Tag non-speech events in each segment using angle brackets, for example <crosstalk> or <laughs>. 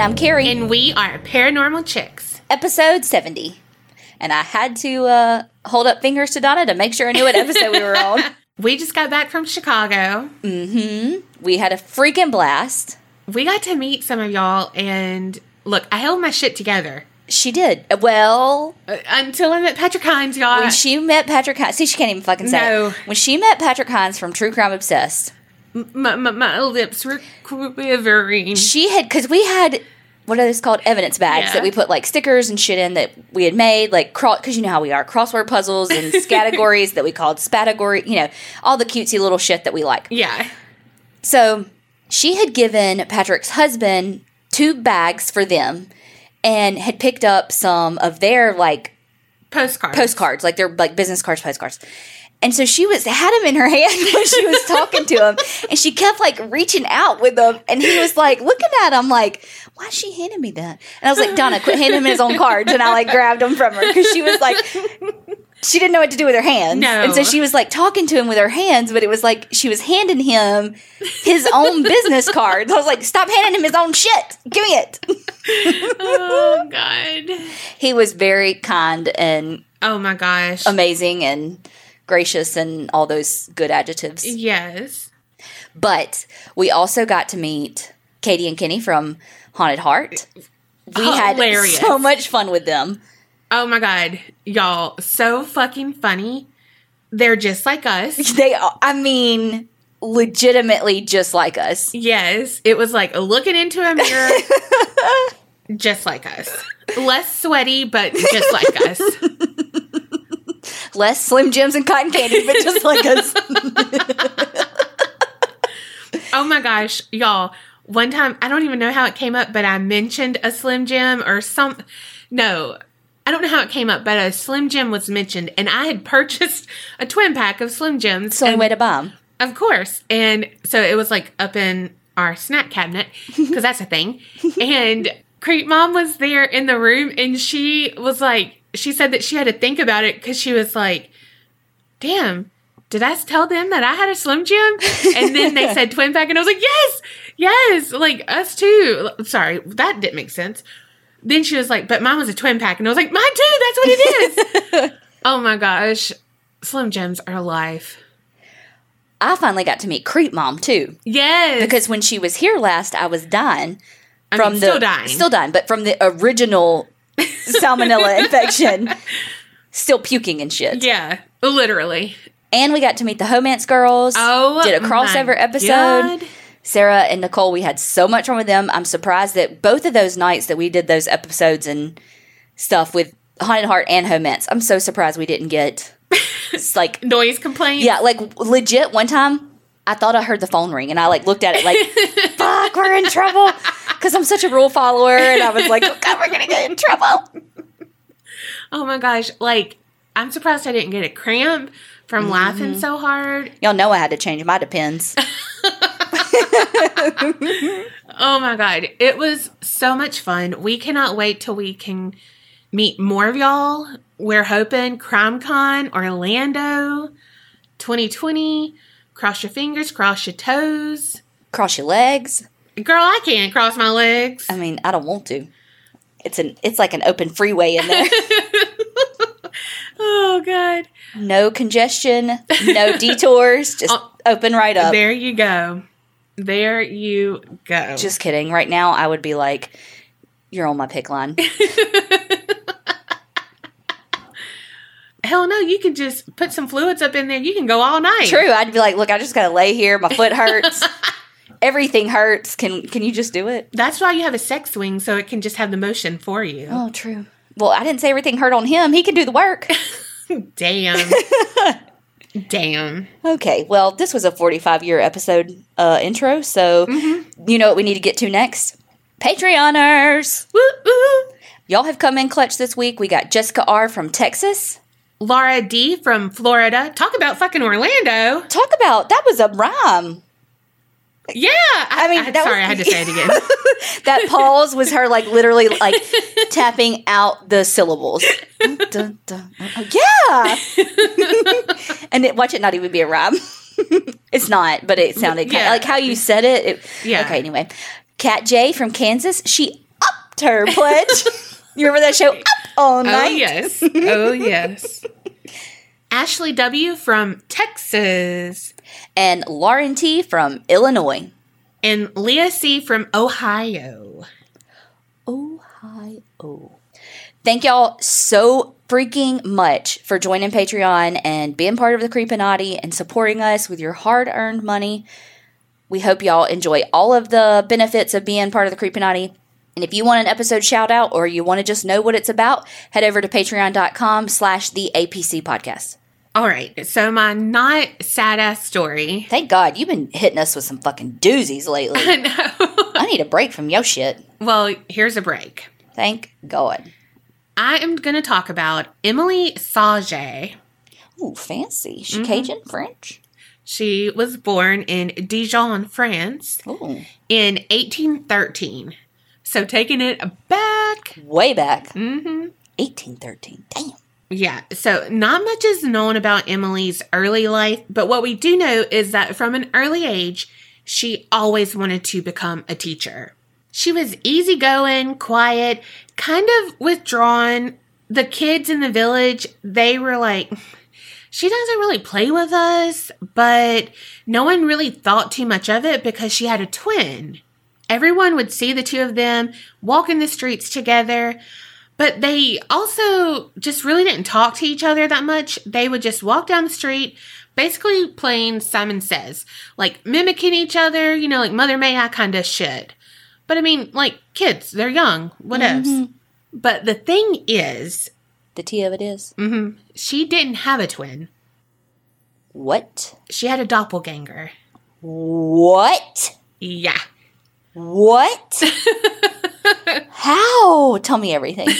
And I'm Carrie. And we are Paranormal Chicks. episode 70. And I had to uh, hold up fingers to Donna to make sure I knew what episode we were on. <laughs> We just got back from Chicago. Mm hmm. We had a freaking blast. We got to meet some of y'all, and look, I held my shit together. She did. Well, Uh, until I met Patrick Hinds, y'all. when she met Patrick Hinds, see, she can't even fucking say No. it. When she met Patrick Hinds from True Crime Obsessed, my, my, my lips were quivering. she had, because we had, what are those called? Evidence bags Yeah. that we put like stickers and shit in that we had made, like, because you know how we are crossword puzzles and <laughs> categories that we called spatagory, you know, all the cutesy little shit that we like. Yeah. So she had given Patrick's husband two bags for them and had picked up some of their like Postcards. postcards, like their like business cards, postcards. And so she was had him in her <laughs> hand when she was talking to him, and she kept like reaching out with them, and he was like looking at him like, "Why is she handing me that?" And I was like, "Donna, quit handing him his own cards," and I like grabbed them from her because she was like, she didn't know what to do with her hands, No. and so she was like talking to him with her hands, but it was like she was handing him his own business cards. I was like, "Stop handing him his own shit. Give me it." Oh, God. He was very kind and Oh, my gosh. amazing and gracious and all those good adjectives. yes. But we also got to meet Katie and Kenny from Haunted Heart. We had so much fun with them. Oh, my God. Y'all, so fucking funny. They're just like us. <laughs> They, are- I mean, legitimately just like us. Yes, it was like looking into a mirror, <laughs> just like us. Less sweaty, but just like us. <laughs> Less Slim Jims and cotton candy, but just like us. <laughs> Oh my gosh, y'all. One time, I don't even know how it came up, but I mentioned a Slim Jim or some. No, I don't know how it came up, but a Slim Jim was mentioned, and I had purchased a twin pack of Slim Jims. So the only and- way to 'em. Of course. And so it was like up in our snack cabinet because that's a thing. <laughs> And Creep Mom was there in the room and she was like, she said that she had to think about it because she was like, damn, did I tell them that I had a Slim Jim? And then they <laughs> said twin pack and I was like, yes, yes, like us too. Sorry, that didn't make sense. Then she was like, but mine was a twin pack. And I was like, mine too, that's what it is. <laughs> oh my gosh. Slim Jims are life. I finally got to meet Creep Mom too. Yes. Because when she was here last, I was dying I from mean, the still dying. still dying, but from the original <laughs> salmonella infection, still puking and shit. Yeah, literally. And we got to meet the Homance girls. Oh, did a crossover episode. God. Sarah and Nicole, we had so much fun with them. I'm surprised that both of those nights that we did those episodes and stuff with Haunted Heart and Homance, I'm so surprised we didn't get it's <laughs> like Noise complaints. yeah, like legit. One time, I thought I heard the phone ring, and I like looked at it like, <laughs> "Fuck, we're in trouble," because I'm such a rule follower, and I was like, oh, <laughs> "God, we're gonna get in trouble." Oh my gosh. Like, I'm surprised I didn't get a cramp from Mm-hmm. laughing so hard. Y'all know I had to change my depends. <laughs> <laughs> Oh my God. It was so much fun. We cannot wait till we can meet more of y'all. We're hoping CrimeCon Orlando 2020. Cross your fingers, cross your toes. Cross your legs. Girl, I can't cross my legs. I mean, I don't want to. It's an it's like an open freeway in there. <laughs> Oh God. no congestion, no <laughs> detours, just Oh, open right up. There you go. There you go. Just kidding. Right now, I would be like, "You're on my PICC line." <laughs> Hell no, you can just put some fluids up in there. You can go all night. True. I'd be like, "Look, I just gotta lay here. My foot hurts. Everything hurts. Can can you just do it?" That's why you have a sex swing so it can just have the motion for you. Oh, true. Well, I didn't say everything hurt on him. He can do the work. <laughs> Damn. <laughs> Damn. Okay. Well, this was a 45 year episode uh, intro, so you know what we need to get to next? Patreoners. Woo woo. Y'all have come in clutch this week. We got Jessica R from Texas. Laura D from Florida. Talk about fucking Orlando. Talk about that was a rhyme. Yeah. I, I mean, I- that sorry, was- I had to say it again. <laughs> That pause was her like literally like <laughs> tapping out the syllables. Dun, dun, dun. Yeah. <laughs> and it, watch it not even be a rhyme. it's not, but it sounded kind Yeah. like how you said it. it Yeah. Okay. Anyway, Cat J from Kansas, she upped her pledge. you remember that show? Up all Oh, night. yes. Oh, yes. Ashley W. from Texas And Lauren T from Illinois. and Leah C. from Ohio. Ohio. Thank y'all so freaking much for joining Patreon and being part of the Creepinati and supporting us with your hard earned money. We hope y'all enjoy all of the benefits of being part of the Creepinati. And if you want an episode shout out or you want to just know what it's about, head over to patreon.com slash the APC podcast. All right. So, my not sad ass story. Thank God you've been hitting us with some fucking doozies lately. <laughs> no. I need a break from your shit. well, here's a break. Thank God. I am going to talk about Emily Sagee. Ooh, fancy. She Cajun French. She was born in Dijon, France Ooh. in 1813. So, taking it back. Way back. Mm-hmm. 1813. Damn. Yeah, so not much is known about Emily's early life, but what we do know is that from an early age, she always wanted to become a teacher. She was easygoing, quiet, kind of withdrawn. The kids in the village, they were like, she doesn't really play with us, but no one really thought too much of it because she had a twin. Everyone would see the two of them walk in the streets together, but they also just really didn't talk to each other that much. They would just walk down the street, basically playing Simon Says, like mimicking each other, you know, like Mother May I kind of shit. But I mean, like kids, they're young, what else? But the thing is, The tea of it is. mm-hmm, she didn't have a twin. What? She had a doppelganger. What? Yeah. What? <laughs> How? Tell me everything. <laughs>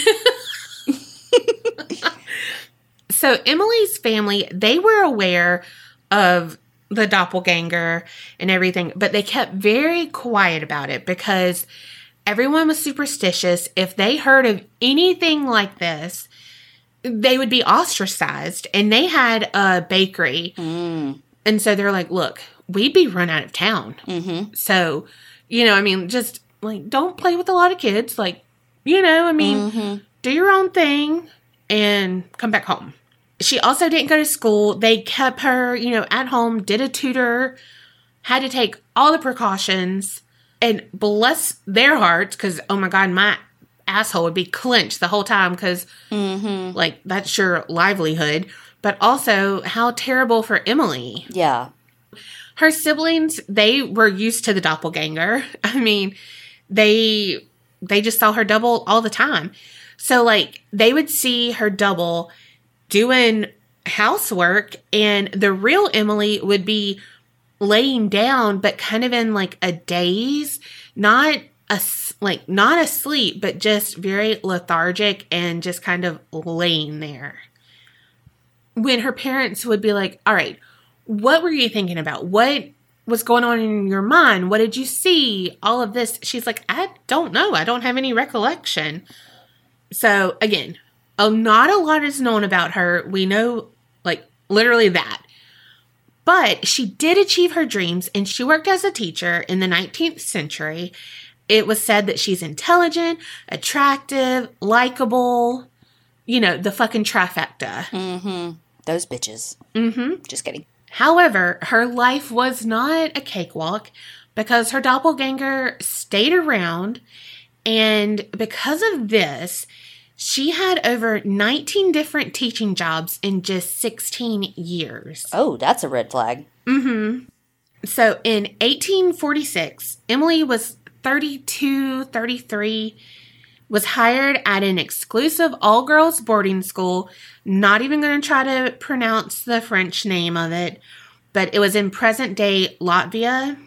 So Emily's family, they were aware of the doppelganger and everything, but they kept very quiet about it because everyone was superstitious. If they heard of anything like this, they would be ostracized. And they had a bakery. Mm. And so they're like, look, we'd be run out of town. Mm-hmm. So, you know, I mean, just like don't play with a lot of kids. Like, you know, I mean, Mm-hmm. do your own thing and come back home. She also didn't go to school. They kept her, you know, at home, did a tutor, had to take all the precautions. And bless their hearts, because oh my God, my asshole would be clenched the whole time because, Mm-hmm. like, that's your livelihood. But also, how terrible for Emily Yeah. her siblings they were used to the doppelganger <laughs> i mean they they just saw her double all the time so like they would see her double doing housework and the real emily would be laying down but kind of in like a daze not a like not asleep but just very lethargic and just kind of laying there when her parents would be like all right what were you thinking about? What was going on in your mind? What did you see? All of this. She's like, I don't know. I don't have any recollection. So again, oh, not a lot is known about her. We know like literally that. But she did achieve her dreams and she worked as a teacher in the 19th century. It was said that she's intelligent, attractive, likable, you know, the fucking trifecta. Mm-hmm. Those bitches. Mm-hmm. Just kidding. However, her life was not a cakewalk because her doppelganger stayed around, and because of this, she had over 19 different teaching jobs in just 16 years. Oh, that's a red flag. Mm-hmm. So in 1846, Emily was 32, 33, was hired at an exclusive all girls boarding school. Not even going to try to pronounce the French name of it, but it was in present day Latvia.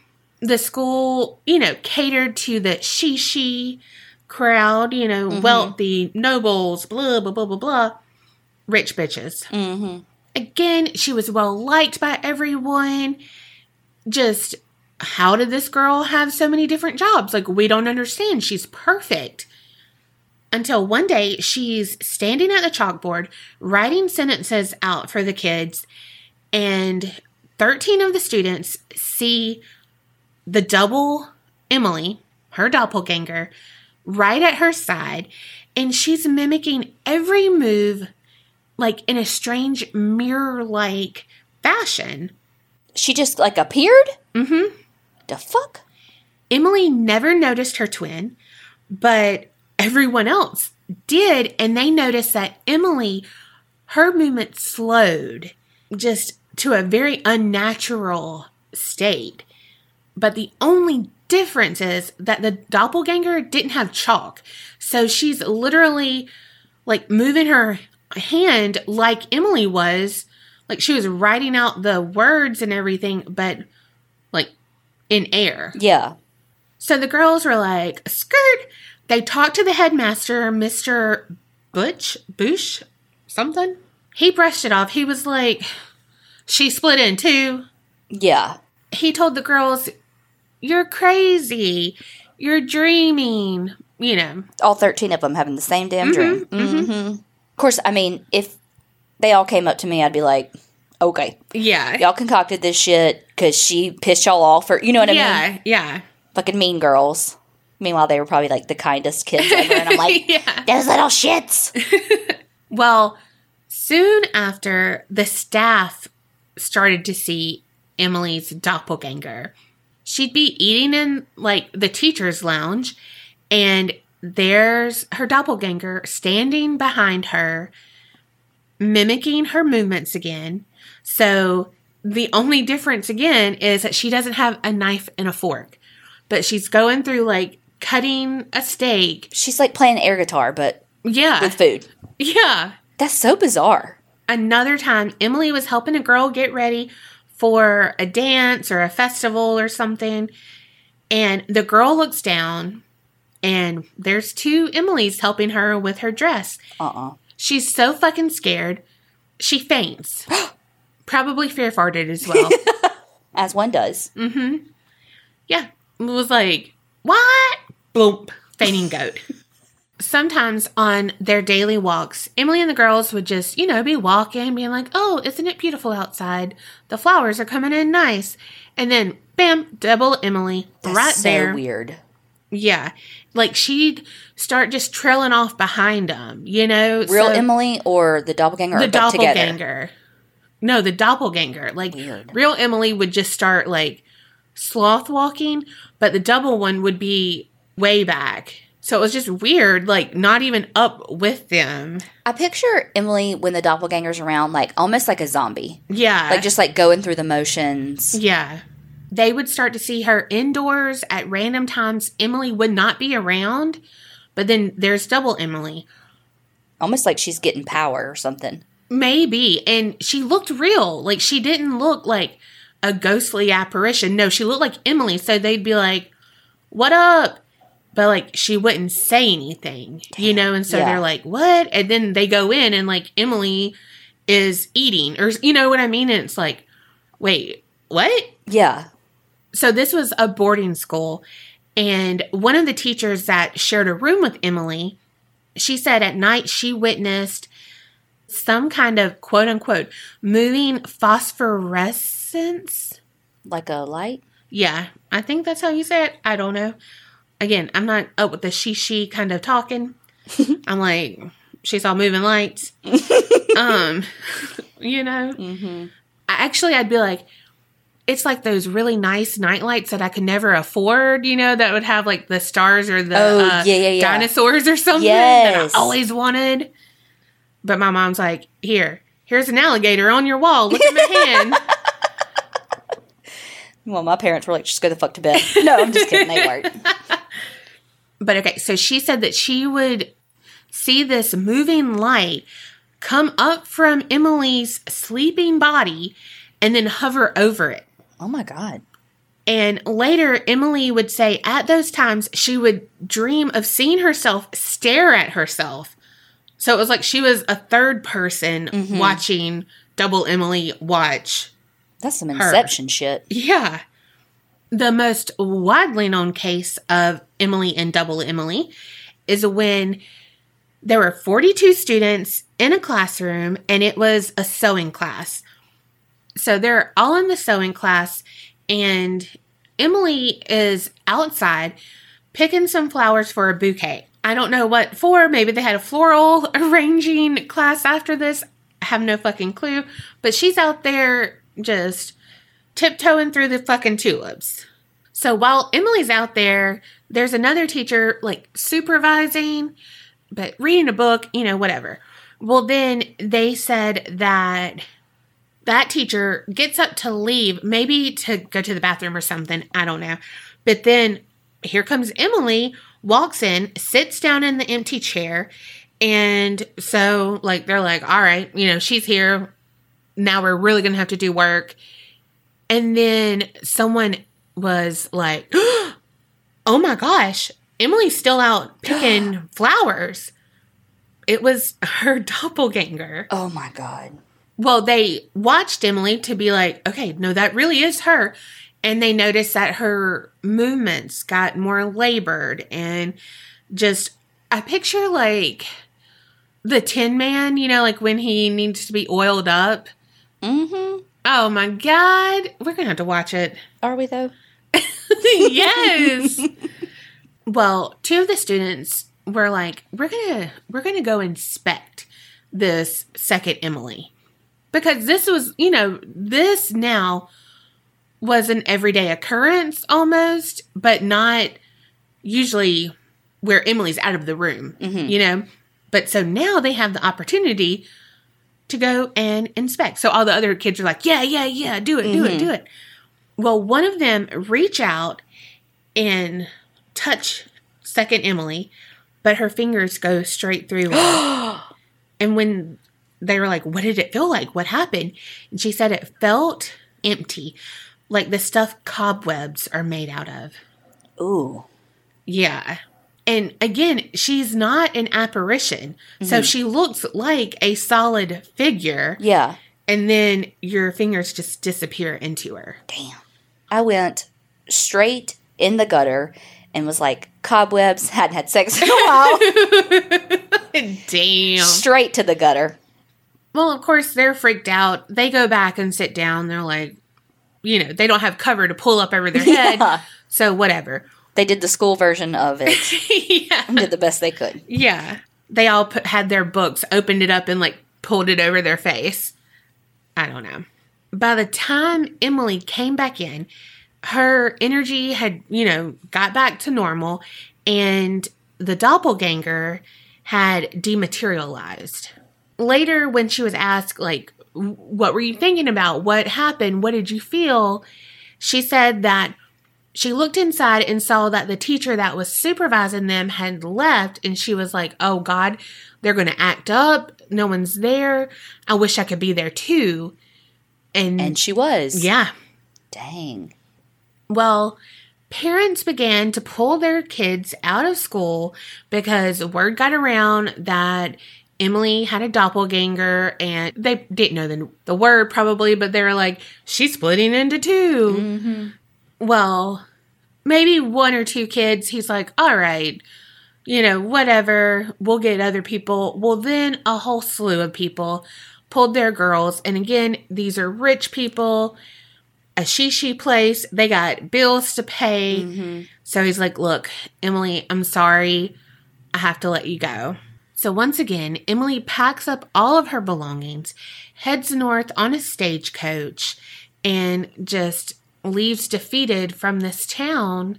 The school, you know, catered to the shishi crowd, you know, wealthy nobles, blah, blah, blah, blah, blah, rich bitches Mm-hmm. again, she was well liked by everyone. Just how did this girl have so many different jobs? Like, we don't understand. She's perfect. Until one day, she's standing at the chalkboard, writing sentences out for the kids, and 13 of the students see the double Emily, her doppelganger, right at her side, and she's mimicking every move like in a strange mirror like fashion. She just like appeared? Mm-hmm. The fuck? Emily never noticed her twin, but everyone else did, and they noticed that Emily, her movement slowed just to a very unnatural state. But the only difference is that the doppelganger didn't have chalk. So she's literally like moving her hand like Emily was. Like she was writing out the words and everything, but like in air. Yeah. So the girls were like, skirt. They talked to the headmaster, Mr. Butch, Bush, something. He brushed it off. He was like, she split in two. Yeah. He told the girls, you're crazy. You're dreaming. You know, All 13 of them having the same damn dream. mhm. hmm Of course, I mean, if they all came up to me, I'd be like, okay, yeah. y'all concocted this shit because she pissed y'all off or, you know what I mean? yeah, yeah. Fucking mean girls. Meanwhile, they were probably like the kindest kids ever. And I'm <laughs> like, yeah. those little shits. <laughs> Well, soon after, the staff started to see Emily's doppelganger. She'd be eating in like the teacher's lounge, and there's her doppelganger standing behind her, mimicking her movements again. So the only difference again is that she doesn't have a knife and a fork, but she's going through like cutting a steak. She's like playing air guitar, but Yeah. with food. yeah. That's so bizarre. another time Emily was helping a girl get ready for a dance or a festival or something and the girl looks down and there's two Emily's helping her with her dress. Uh uh She's so fucking scared. She faints. <gasps> Probably fear farted as well. <laughs> As one does. mm-hmm. Yeah. It was like, what? Boom. Fainting goat. Sometimes on their daily walks, Emily and the girls would just, you know, be walking, being like, oh, isn't it beautiful outside? The flowers are coming in nice. And then, bam, double Emily That's right so there. weird. Yeah. Like she'd start just trailing off behind them, you know? Real So- Emily or the doppelganger the or both together? doppelganger. No, the doppelganger. Like Weird. real Emily would just start like sloth walking, but the double one would be way back. So it was just weird, like not even up with them. I picture Emily when the doppelganger's around, like almost like a zombie. Yeah. Like just like going through the motions. Yeah. They would start to see her indoors at random times. Emily would not be around, but then there's double Emily. Almost like she's getting power or something. Maybe. And she looked real. Like she didn't look like a ghostly apparition. No, she looked like Emily. So they'd be like, What up? But like she wouldn't say anything, you know? And so Yeah. they're like, What? And then they go in and like Emily is eating or, you know what I mean? And it's like, Wait, what? Yeah. So this was a boarding school. And one of the teachers that shared a room with Emily, she said at night she witnessed some kind of quote unquote moving Like a light. Yeah, I think that's how you say it. I don't know. Again, I'm not up with the she she kind of talking. <laughs> I'm like, she saw moving lights. <laughs> um, you know, Mm-hmm. I- actually, I'd be like, it's like those really nice night lights that I could never afford, you know, that would have like the stars or the Oh, uh, yeah, yeah, yeah. dinosaurs or something that I always wanted. But my mom's like, here, here's an alligator on your wall. Look at my hand. <laughs> Well, my parents were like, just go the fuck to bed. No, I'm just kidding. They weren't. <laughs> But okay, so she said that she would see this moving light come up from Emily's sleeping body and then hover over it. Oh my God. And later, Emily would say at those times she would dream of seeing herself stare at herself. So it was like she was a third person Mhm. watching double Emily watch. That's some inception shit. Yeah. The most widely known case of Emily and double Emily is when there were 42 students in a classroom and it was a sewing class. So they're all in the sewing class and Emily is outside picking some flowers for a bouquet. I don't know what for. Maybe they had a floral <laughs> arranging class after this. I have no fucking clue. But she's out there just tiptoeing through the fucking tulips. So while Emily's out there, there's another teacher like supervising, but reading a book, you know, whatever. Well, then they said that that teacher gets up to leave, maybe to go to the bathroom or something. I don't know. But then here comes Emily, walks in, sits down in the empty chair. And so, like, they're like, all right, you know, she's here. Now we're really going to have to do work. And then someone was like, <gasps> oh my gosh, Emily's still out <gasps> picking flowers. It was her <laughs> doppelganger. Oh my God. Well, they watched Emily to be like, okay, no, that really is her. And they noticed that her movements got more labored and just, I picture like the Tin Man, you know, like when he needs to be oiled up. Mm-hmm. Oh my God. We're going to have to watch it. Are we though? <laughs> yes. well, two of the students were like, we're going to, we're to go inspect this second Emily because this was, you know, this now was an everyday occurrence almost, but not usually where Emily's out of the room, Mhm. you know. But so now they have the opportunity to go and inspect. So all the other kids are like, yeah, yeah, yeah, do it, do it, Mhm. do it. Well, one of them reach out and touch second Emily, but her fingers go straight through. <gasps> And when they were like, What did it feel like? What happened? And she said it felt empty, like the stuff cobwebs are made out of. Ooh. Yeah. And again, she's not an apparition. So mm-hmm. she looks like a solid figure. Yeah. And then your fingers just disappear into her. Damn. I went straight in the gutter and was like, cobwebs, <laughs> hadn't had sex in a while. <laughs> Damn. straight to the gutter. Well, of course, they're freaked out. They go back and sit down. They're like, you know, they don't have cover to pull up over their <laughs> head. Yeah. So, whatever. They did the school version of it <laughs> yeah. did the best they could. Yeah. They all put, had their books, opened it up, and like pulled it over their face. I don't know. By the time Emily came back in, her energy had, you know, got back to normal, and the doppelganger had dematerialized. Later, when she was asked, like, what were you thinking about? What happened? What did you feel? She said that she looked inside and saw that the teacher that was supervising them had left and she was like oh god they're going to act up no one's there i wish i could be there too and, And she was. yeah Dang. well parents began to pull their kids out of school because word got around that Emily had a doppelganger and they didn't know the, the word probably, but they were like, she's splitting into 2 Mm-hmm. Well, maybe one or two kids, he's like, all right, you know, whatever, we'll get other people. Well, then a whole slew of people pulled their girls. And again, these are rich people, a shishi place, they got bills to pay. Mm-hmm. So he's like, look, Emily, I'm sorry. I have to let you go. So once again, Emily packs up all of her belongings, heads north on a stagecoach, and just leaves defeated from this town.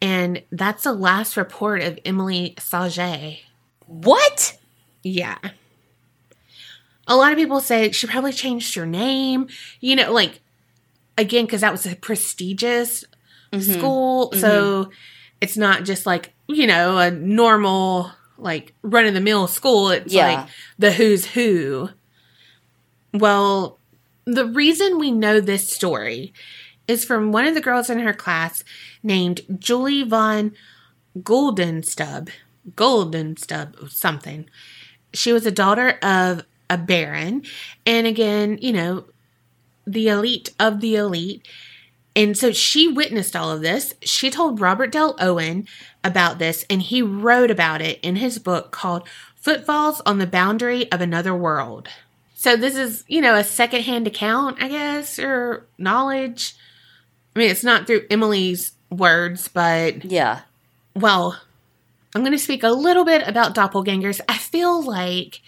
And that's the last report of Emily Sagee. What? Yeah. A lot of people say she probably changed her name, you know, like, again, because that was a prestigious Mhm. school. So it's not just like, you know, a normal, like, run of the mill school. It's Yeah. like the who's who. Well, the reason we know this story is from one of the girls in her class named Julie Von Goldenstub. Goldenstub, something. She was a daughter of a baron. And again, you know, the elite of the elite. And so she witnessed all of this. She told Robert Dale Owen about this, and he wrote about it in his book called Footfalls on the Boundary of Another World. So this is, you know, a secondhand account, I guess, or knowledge. I mean, it's not through Emily's words, but Yeah. well, I'm going to speak a little bit about doppelgangers. I feel like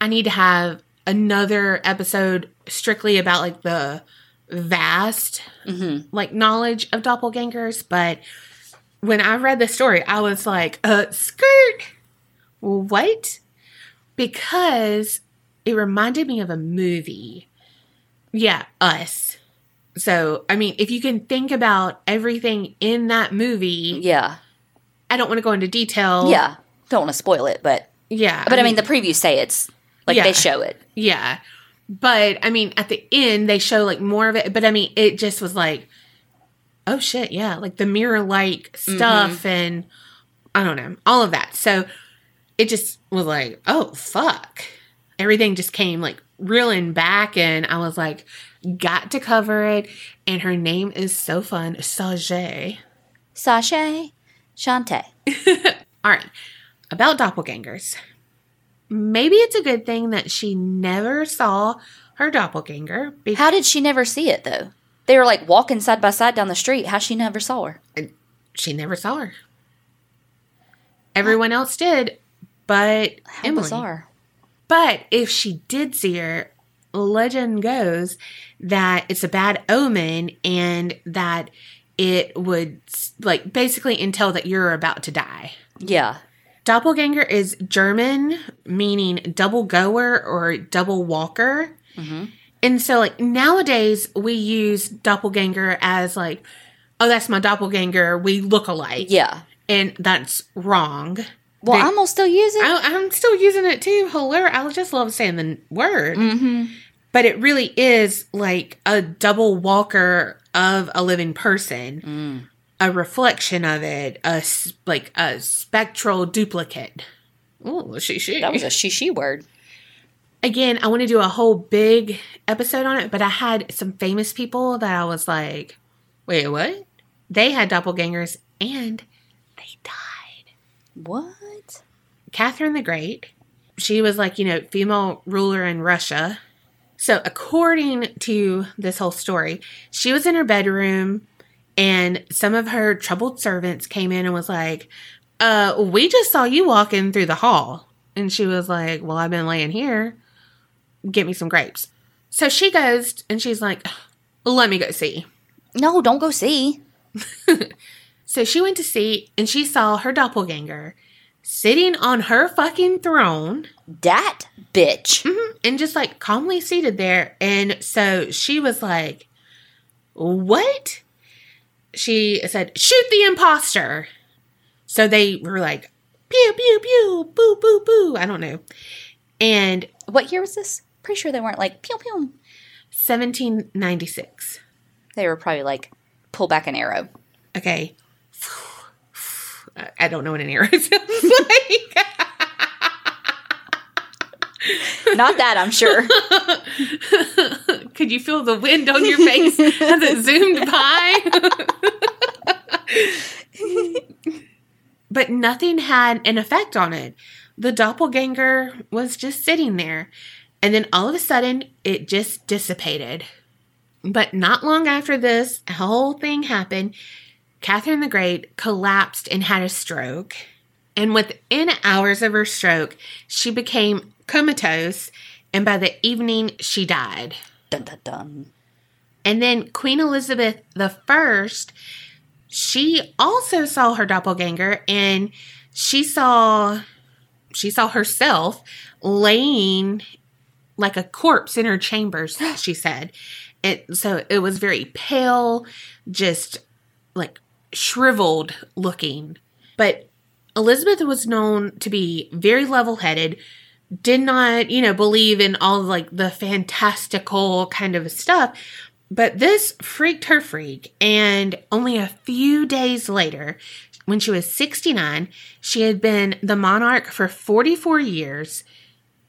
I need to have another episode strictly about like the vast Mm-hmm. like knowledge of doppelgangers, but when I read the story, I was like, uh, skirt, what? Because it reminded me of a movie. Yeah, Us. So, I mean, if you can think about everything in that movie, Yeah. I don't want to go into detail. Yeah. Don't want to spoil it, but Yeah. but I mean the previews say it's like Yeah. they show it. Yeah. But I mean, at the end, they show like more of it. But I mean, it just was like, oh shit, yeah, like the mirror like mm-hmm. stuff and I don't know, all of that. So it just was like, oh fuck. Everything just came like reeling back, and I was like, got to cover it. And her name is so fun, Sagee. Sashay, Shantae. <laughs> All right, about doppelgangers. Maybe it's a good thing that she never saw her doppelganger because How did she never see it though? They were like walking side by side down the street. How she never saw her? she never saw her. Everyone else did, but How Emily. bizarre. But if she did see her, legend goes that it's a bad omen and that it would like basically entail that you're about to die. Yeah. Doppelganger is German, meaning double goer or double walker. Mhm. And so, like, nowadays we use doppelganger as like, oh, that's my doppelganger. We look alike. Yeah. And that's wrong. Well, They- I'm gonna still use it. I, I'm still using it too. Hilarious. I just love saying the word. mm-hmm. But it really is like a double walker of a living person, Mm. a reflection of it, a s- like a spectral duplicate. Oh, she she. That was a she she word. Again, I want to do a whole big episode on it, but I had some famous people that I was like, wait, what? They had doppelgangers and they died. What? Catherine the Great, she was like, you know, female ruler in Russia. So, according to this whole story, she was in her bedroom and some of her troubled servants came in and was like, uh, we just saw you walking through the hall. And she was like, well, I've been laying here. Get me some grapes. So she goes and she's like, let me go see. No, don't go see. <laughs> So she went to see and she saw her doppelganger sitting on her fucking throne. That bitch. Mhm. and just like calmly seated there. And so she was like, What? She said, Shoot the imposter. So they were like, Pew, pew, pew, boo, boo, boo. I don't know. And What year was this? Pretty sure they weren't like pew pew. 1796. They were probably like pull back an arrow. Okay. I- don't know what an arrow sounds like. Not that, I'm sure. <laughs> Could you feel the wind on your face as it zoomed by? <laughs> but nothing had an effect on it. The doppelganger was just sitting there. And then all of a sudden, it just dissipated. But not long after this whole thing happened, Catherine the Great collapsed and had a stroke. And within hours of her stroke, she became comatose. And by the evening, she died. dun dun dun. And then Queen Elizabeth First, she also saw her doppelganger, and she saw she saw herself laying like a corpse in her chambers. <gasps> she said, and so it was very pale, just like shriveled looking. But Elizabeth was known to be very level headed, did not, you know, believe in all like the fantastical kind of stuff. But this freaked her freak. And only a few days later, when she was 69, she had been the monarch for 44 years.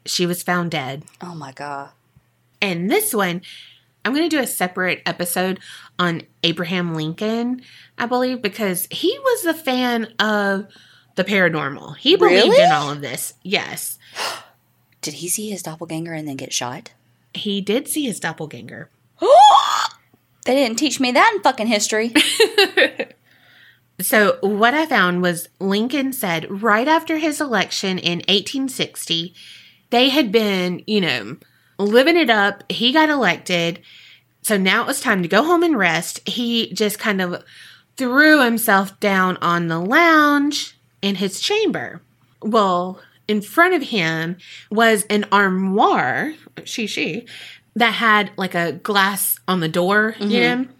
She was found dead. Oh my god. And this one, I'm going to do a separate episode on Abraham Lincoln, I believe, because he was a fan of the paranormal. He believed Really? in all of this. Yes. <gasps> Did he see his doppelganger and then get shot? He did see his doppelganger. <gasps> <gasps> They didn't teach me that in fucking history. <laughs> So, what I found was Lincoln said right after his election in 1860, they had been, you know, living it up. He got elected. So now it was time to go home and rest. He just kind of threw himself down on the lounge in his chamber. Well, in front of him was an armoire, she, she, that had like a glass on the door, you know? Mm-hmm.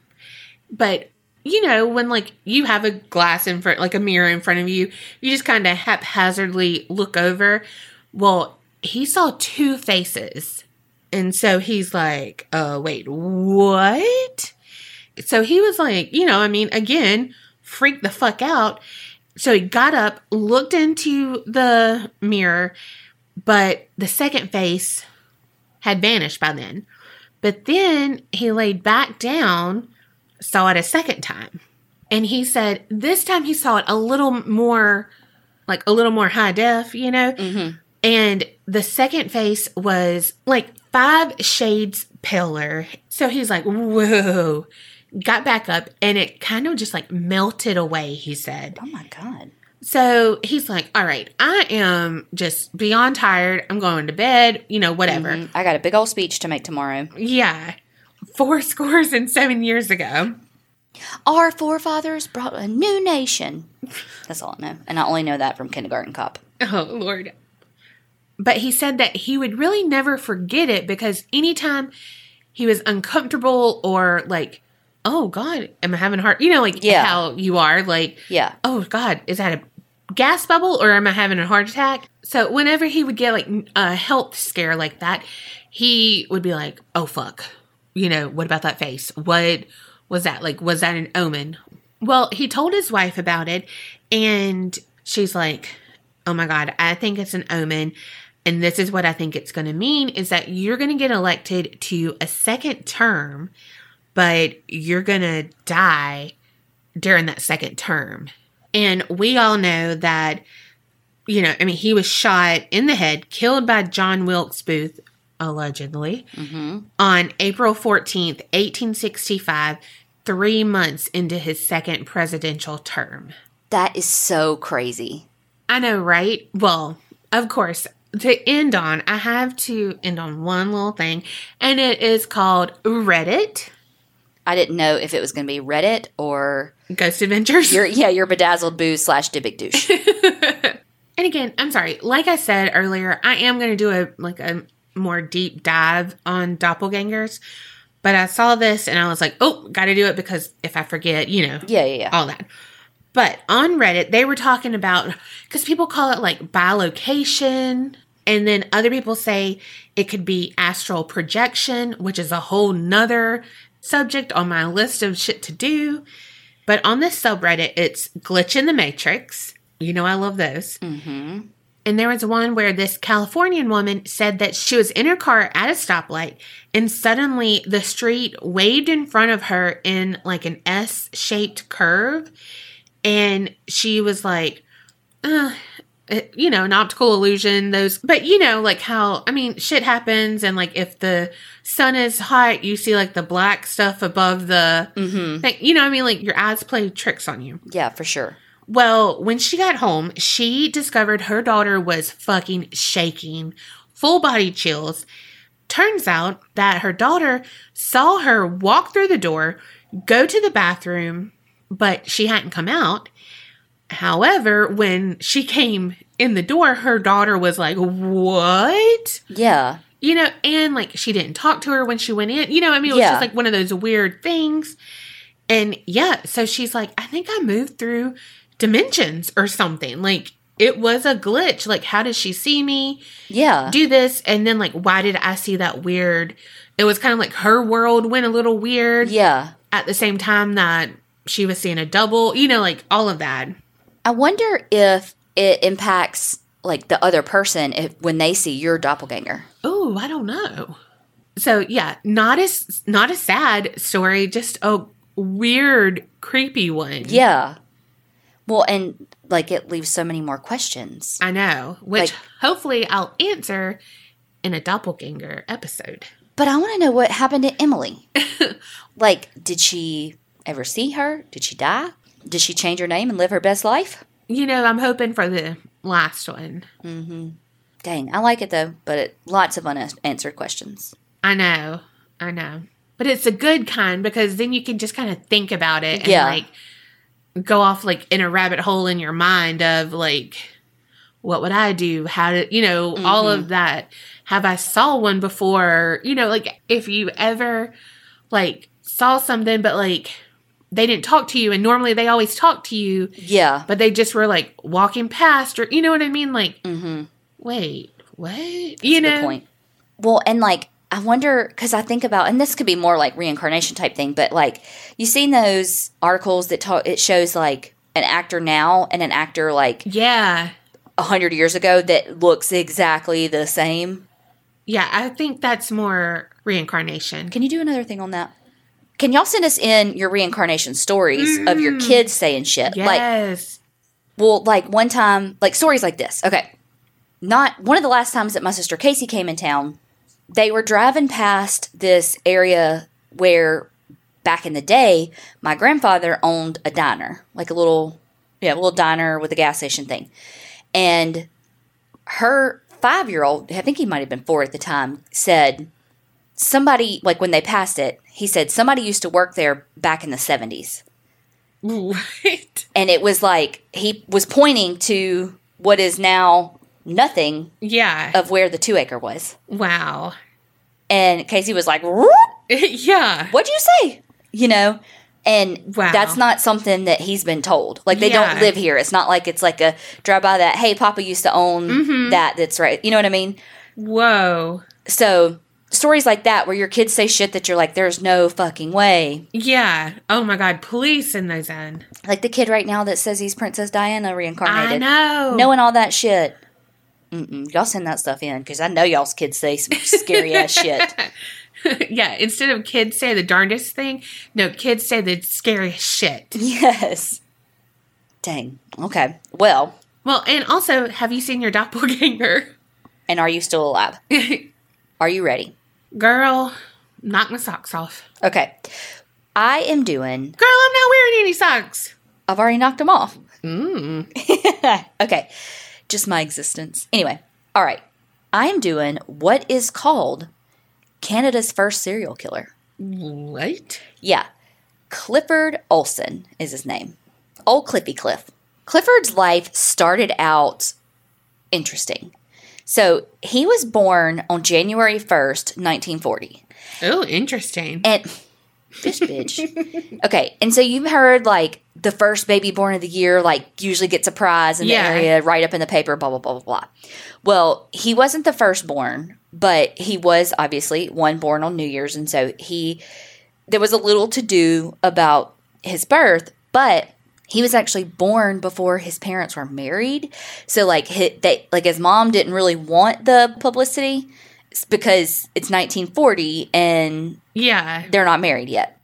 But you know, when like you have a glass in front, like a mirror in front of you, you just kind of haphazardly look over. Well, he saw two faces. And so he's like, uh, wait, what? So he was like, you know, I mean, again, freaked the fuck out. So he got up, looked into the mirror, but the second face had vanished by then. But then he laid back down, saw it a second time. And he said this time he saw it a little more, like a little more high def, you know? And the second face was like five shades paler. So he's like, whoa. Got back up and it kind of just like melted away, he said. Oh my God. So he's like, all right, I am just beyond tired. I'm going to bed, you know, whatever. Mhm. I got a big old speech to make tomorrow. Yeah. Four <laughs> scores and seven years ago. Our forefathers brought a new nation. That's all I know. And I only know that from Kindergarten Cop. Oh, Lord. But he said that he would really never forget it because anytime he was uncomfortable or like, oh, God, am I having a heart? You know, like Yeah. how you are, like, Yeah. oh, God, is that a gas bubble or am I having a heart attack? So whenever he would get like a health scare like that, he would be like, oh, fuck. You know, what about that face? What was that? Like, was that an omen? Well, he told his wife about it, and she's like, oh my God, I think it's an omen. And this is what I think it's going to mean is that you're going to get elected to a second term, but you're going to die during that second term. And we all know that, you know, I mean, he was shot in the head, killed by John Wilkes Booth, allegedly, mm-hmm. on April 14th, 1865, three months into his second presidential term. That is so crazy. I know, right? Well, of course, to end on, I have to end on one little thing, and it is called Reddit I didn't know if it was going to be Reddit or Ghost Adventures. your yeah your bedazzled booze slash Dybbuk douche. <laughs> and again, I'm sorry. Like I said earlier, I am going to do a like a more deep dive on doppelgangers, but I saw this and I was like, oh, got to do it because if I forget, you know, Yeah, yeah, yeah. all that. But on Reddit, they were talking about because people call it like bilocation, and then other people say it could be astral projection, which is a whole nother subject on my list of shit to do. But on this subreddit, it's glitch in the matrix. You know, I love those. Mm-hmm. And there was one where this Californian woman said that she was in her car at a stoplight and suddenly the street waved in front of her in like an S shaped curve. And she was like, uh, it- you know, an optical illusion, those, but you know, like how, I mean, shit happens. And like if the sun is hot, you see like the black stuff above the Mm-hmm. thing. You know, I mean, like your eyes play tricks on you. Yeah, for sure. Well, when she got home, she discovered her daughter was fucking shaking, full body chills. Turns out that her daughter saw her walk through the door, go to the bathroom, but she hadn't come out. However, when she came in the door, her daughter was like, What? Yeah. You know, and like she didn't talk to her when she went in. You know, I mean, it was Yeah. just like one of those weird things. And yeah, so she's like, I think I moved through dimensions or something. Like it was a glitch. Like, how did she see me Yeah. do this? And then, like, why did I see that weird? It was kind of like her world went a little weird yeah. at the same time that she was seeing a double, you know, like all of that. I wonder if it impacts like the other person if when they see your doppelganger. Oh, I don't know. So yeah, not as not a sad story, just a weird, creepy one. Yeah. Well, and like it leaves so many more questions. I know. Which Like- hopefully I'll answer in a doppelganger episode. But I want to know what happened to Emily. <laughs> like, did she ever see her? Did she die? Did she change her name and live her best life? You know, I'm hoping for the last one. Dang, I like it though, but it, lots of unanswered questions. I know. I know. But it's a good kind because then you can just kind of think about it and Yeah. like go off like in a rabbit hole in your mind of like what would I do? How did you know, all Mm-hmm. of that. Have I saw one before? You know, like if you ever like saw something but like they didn't talk to you and normally they always talk to you, Yeah. but they just were like walking past or you know what I mean? Like, Mm-hmm. wait, what? you know? Point. Well, and like I wonder because I think about, and this could be more like reincarnation type thing, but like you seen those articles that talk, it shows like an actor now and an actor like Yeah. a hundred years ago that looks exactly the same. Yeah, I think that's more reincarnation. Can you do another thing on that? Can y'all send us in your reincarnation stories of your mm. kids saying shit? Like, Yes. well, like one time, like stories like this. Okay. Not one of the last times that my sister Casey came in town, they were driving past this area where back in the day, my grandfather owned a diner, like a little, yeah, a little diner with a gas station thing. And her five year old, I think he might have been four at the time, said, somebody, like when they passed it, he said, somebody used to work there back in the 70s What? and it was like he was pointing to what is now nothing Yeah. of where the two acre was. wow. And Casey was like, <laughs> yeah. What'd you say? You know? And Wow. that's not something that he's been told. Like they Yeah. don't live here. It's not like it's like a drive by that, hey, Papa used to own Mm-hmm. that that's right. You know what I mean? Whoa. So stories like that where your kids say shit that you're like, there's no fucking way. Yeah. Oh my God. Please send those in. Like the kid right now that says he's Princess Diana reincarnated. I know. knowing all that shit. Mm-mm. Y'all send that stuff in because I know y'all's kids say some <laughs> scary ass shit. <laughs> yeah. Instead of kids say the darndest thing, no, kids say the scariest shit. Yes. Dang. Okay. Well, Well, and also, have you seen your doppelganger? and are you still alive? <laughs> Are you ready? Girl, knock my socks off. Okay. I am doing. Girl, I'm not wearing any socks. I've already knocked them off. Mm. <laughs> okay. Just my existence. Anyway. All right. I am doing what is called Canada's first serial killer. What? Yeah. Clifford Olson is his name. Old Cliffy Cliff. Clifford's life started out interesting. So he was born on January 1st, 1940. Oh, interesting. And this bitch. <laughs> okay. And so you've heard like the first baby born of the year, like usually gets a prize in Yeah. the area, right up in the paper, blah, blah, blah, blah, blah. Well, he wasn't the firstborn, but he was obviously one born on New Year's. And so he, there was a little to do about his birth, but he was actually born before his parents were married. So like hi they like his mom didn't really want the publicity because it's 1940 and yeah. they're not married yet.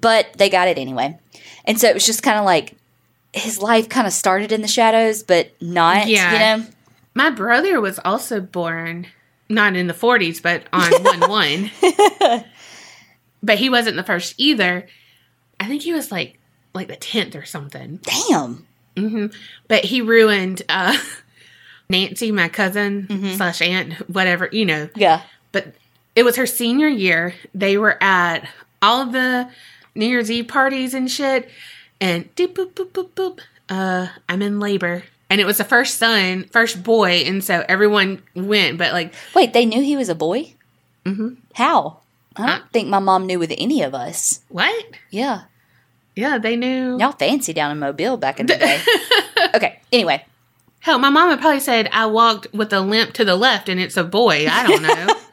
But they got it anyway. And so it was just kind of like his life kind of started in the shadows, but not, Yeah. you know? My brother was also born not in the 40s, but on <laughs> 1 1. but he wasn't the first either. I think he was like like the 10th or something. Damn. hmm But he ruined uh, <laughs> Nancy, my cousin Mm-hmm. slash aunt, whatever, you know. Yeah. But it was her senior year. They were at all the New Year's Eve parties and shit. And doop, boop, boop, boop, boop. Uh, I'm in labor. And it was the first son, first boy. And so everyone went. But like, Wait, they knew he was a boy? Mm-hmm. How? I don't Uh, think my mom knew with any of us. what? Yeah. Yeah, they knew. Y'all fancy down in Mobile back in the day. <laughs> okay. Anyway. Hell, my mama probably said I walked with a limp to the left and it's a boy. I don't know. <laughs>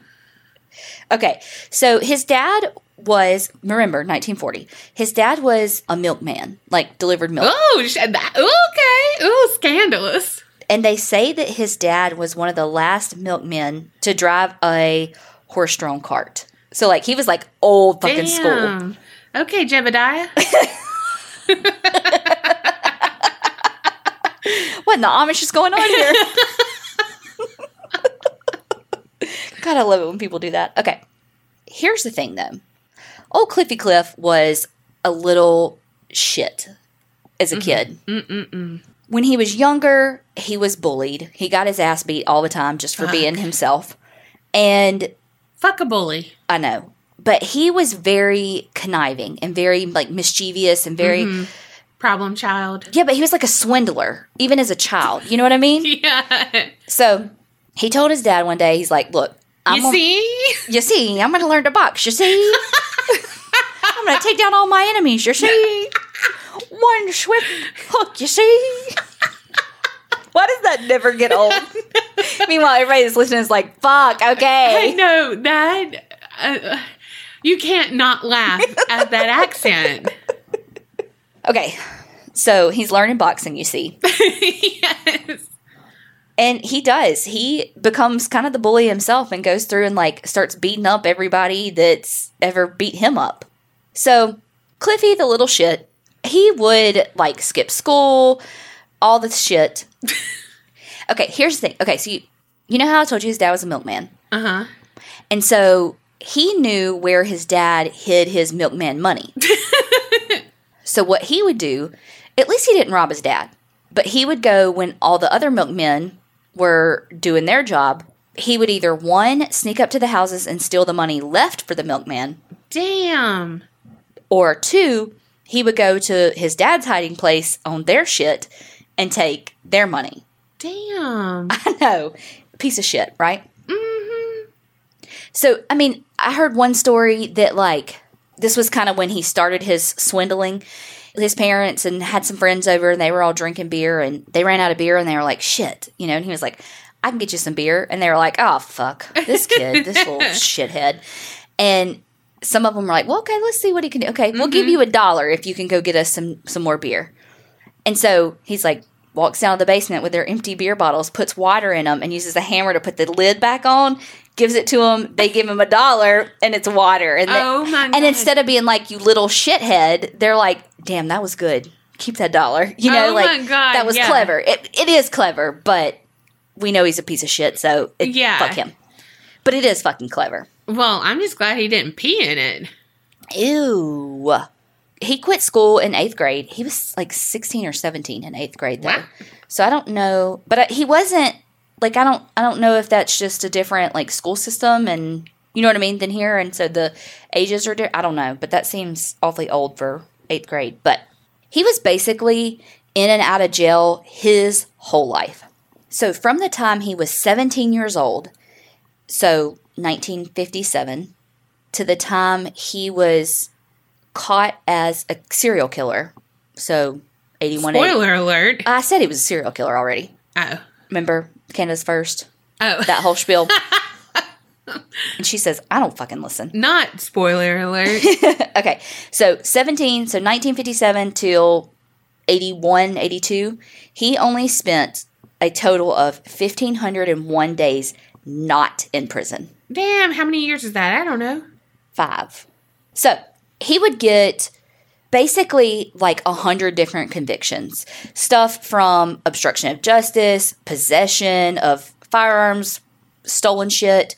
Okay. So his dad was, remember, 1940. His dad was a milkman, like delivered milk. oh, okay. Ooh, scandalous. And they say that his dad was one of the last milkmen to drive a horse drawn cart. So, like, he was like old fucking school. Okay, Jebediah. <laughs> What in the Amish is going on here? <laughs> God, I love it when people do that. Okay. Here's the thing, though. Old Cliffy Cliff was a little shit. as a kid. When he was younger, he was bullied. He got his ass beat all the time just for being himself. And Fuck a bully. I know. But he was very conniving and very like mischievous and very Problem child. Yeah, but he was like a swindler, even as a child. You know what I mean? <laughs> Yeah. So he told his dad one day, he's like, Look, I'm You gonna- see? you see, I'm gonna learn to box, you see? <laughs> I'm gonna take down all my enemies, you see? One swift hook, you see? Why does that never get old? <laughs> Meanwhile, everybody that's listening is like, fuck, okay." I know that. Uh, you can't not laugh at that accent. <laughs> Okay. So he's learning boxing, you see. <laughs> yes. And he does. He becomes kind of the bully himself and goes through and like starts beating up everybody that's ever beat him up. So Cliffy, the little shit, he would like skip school, all the shit. <laughs> okay, here's the thing. Okay, so you, you know how I told you his dad was a milkman? Uh huh. And so he knew where his dad hid his milkman money. <laughs> so what he would do, at least he didn't rob his dad, but he would go when all the other milkmen were doing their job. He would either one sneak up to the houses and steal the money left for the milkman, Damn. or two, he would go to his dad's hiding place on their shit and take their money. Damn. <laughs> I know, piece of shit, right? Mm hmm So, I mean, I heard one story that like this was kind of when he started his swindling. His parents and had some friends over and they were all drinking beer and they ran out of beer and they were like, shit, you know, and he was like, I can get you some beer. And they were like, oh, fuck, this kid, this <laughs> little shithead. And some of them were like, well, okay, let's see what he can do. Okay, we'll give mm-hmm. you a dollar if you can go get us some, some more beer. And so he's like, walks down to the basement with their empty beer bottles, puts water in them, and uses a hammer to put the lid back on. Gives it to them. They give him a dollar, and it's water. And they- Oh my God. And instead of being like, "You little shithead," they're like, "Damn, that was good. Keep that dollar." <laughs> You know, Oh like my God, that was yeah. clever. It, it is clever, but we know he's a piece of shit, so it, Yeah. fuck him. But it is fucking clever. Well, I'm just glad he didn't pee in it. Ew. He quit school in eighth grade. He was like 16 or 17 in eighth grade, though. Wow. So I don't know, but I, he wasn't like I don't I don't know if that's just a different like school system and you know what I mean than here, and so the ages are di- I don't know, but that seems awfully old for eighth grade. But he was basically in and out of jail his whole life. So from the time he was 17 years old, so 1957, to the time he was caught as a serial killer. So 81. Spoiler alert. I said he was a serial killer already. Oh. Remember Canada's first? Oh. That whole spiel. <laughs> and she says, I don't fucking listen. Not spoiler alert. <laughs> okay, so 17, so 1957 till 81, 82, he only spent a total of 1,501 days not in prison. Damn, how many years is that? I don't know. Five. So he would get basically like a hundred different convictions. Stuff from obstruction of justice, possession of firearms, stolen shit,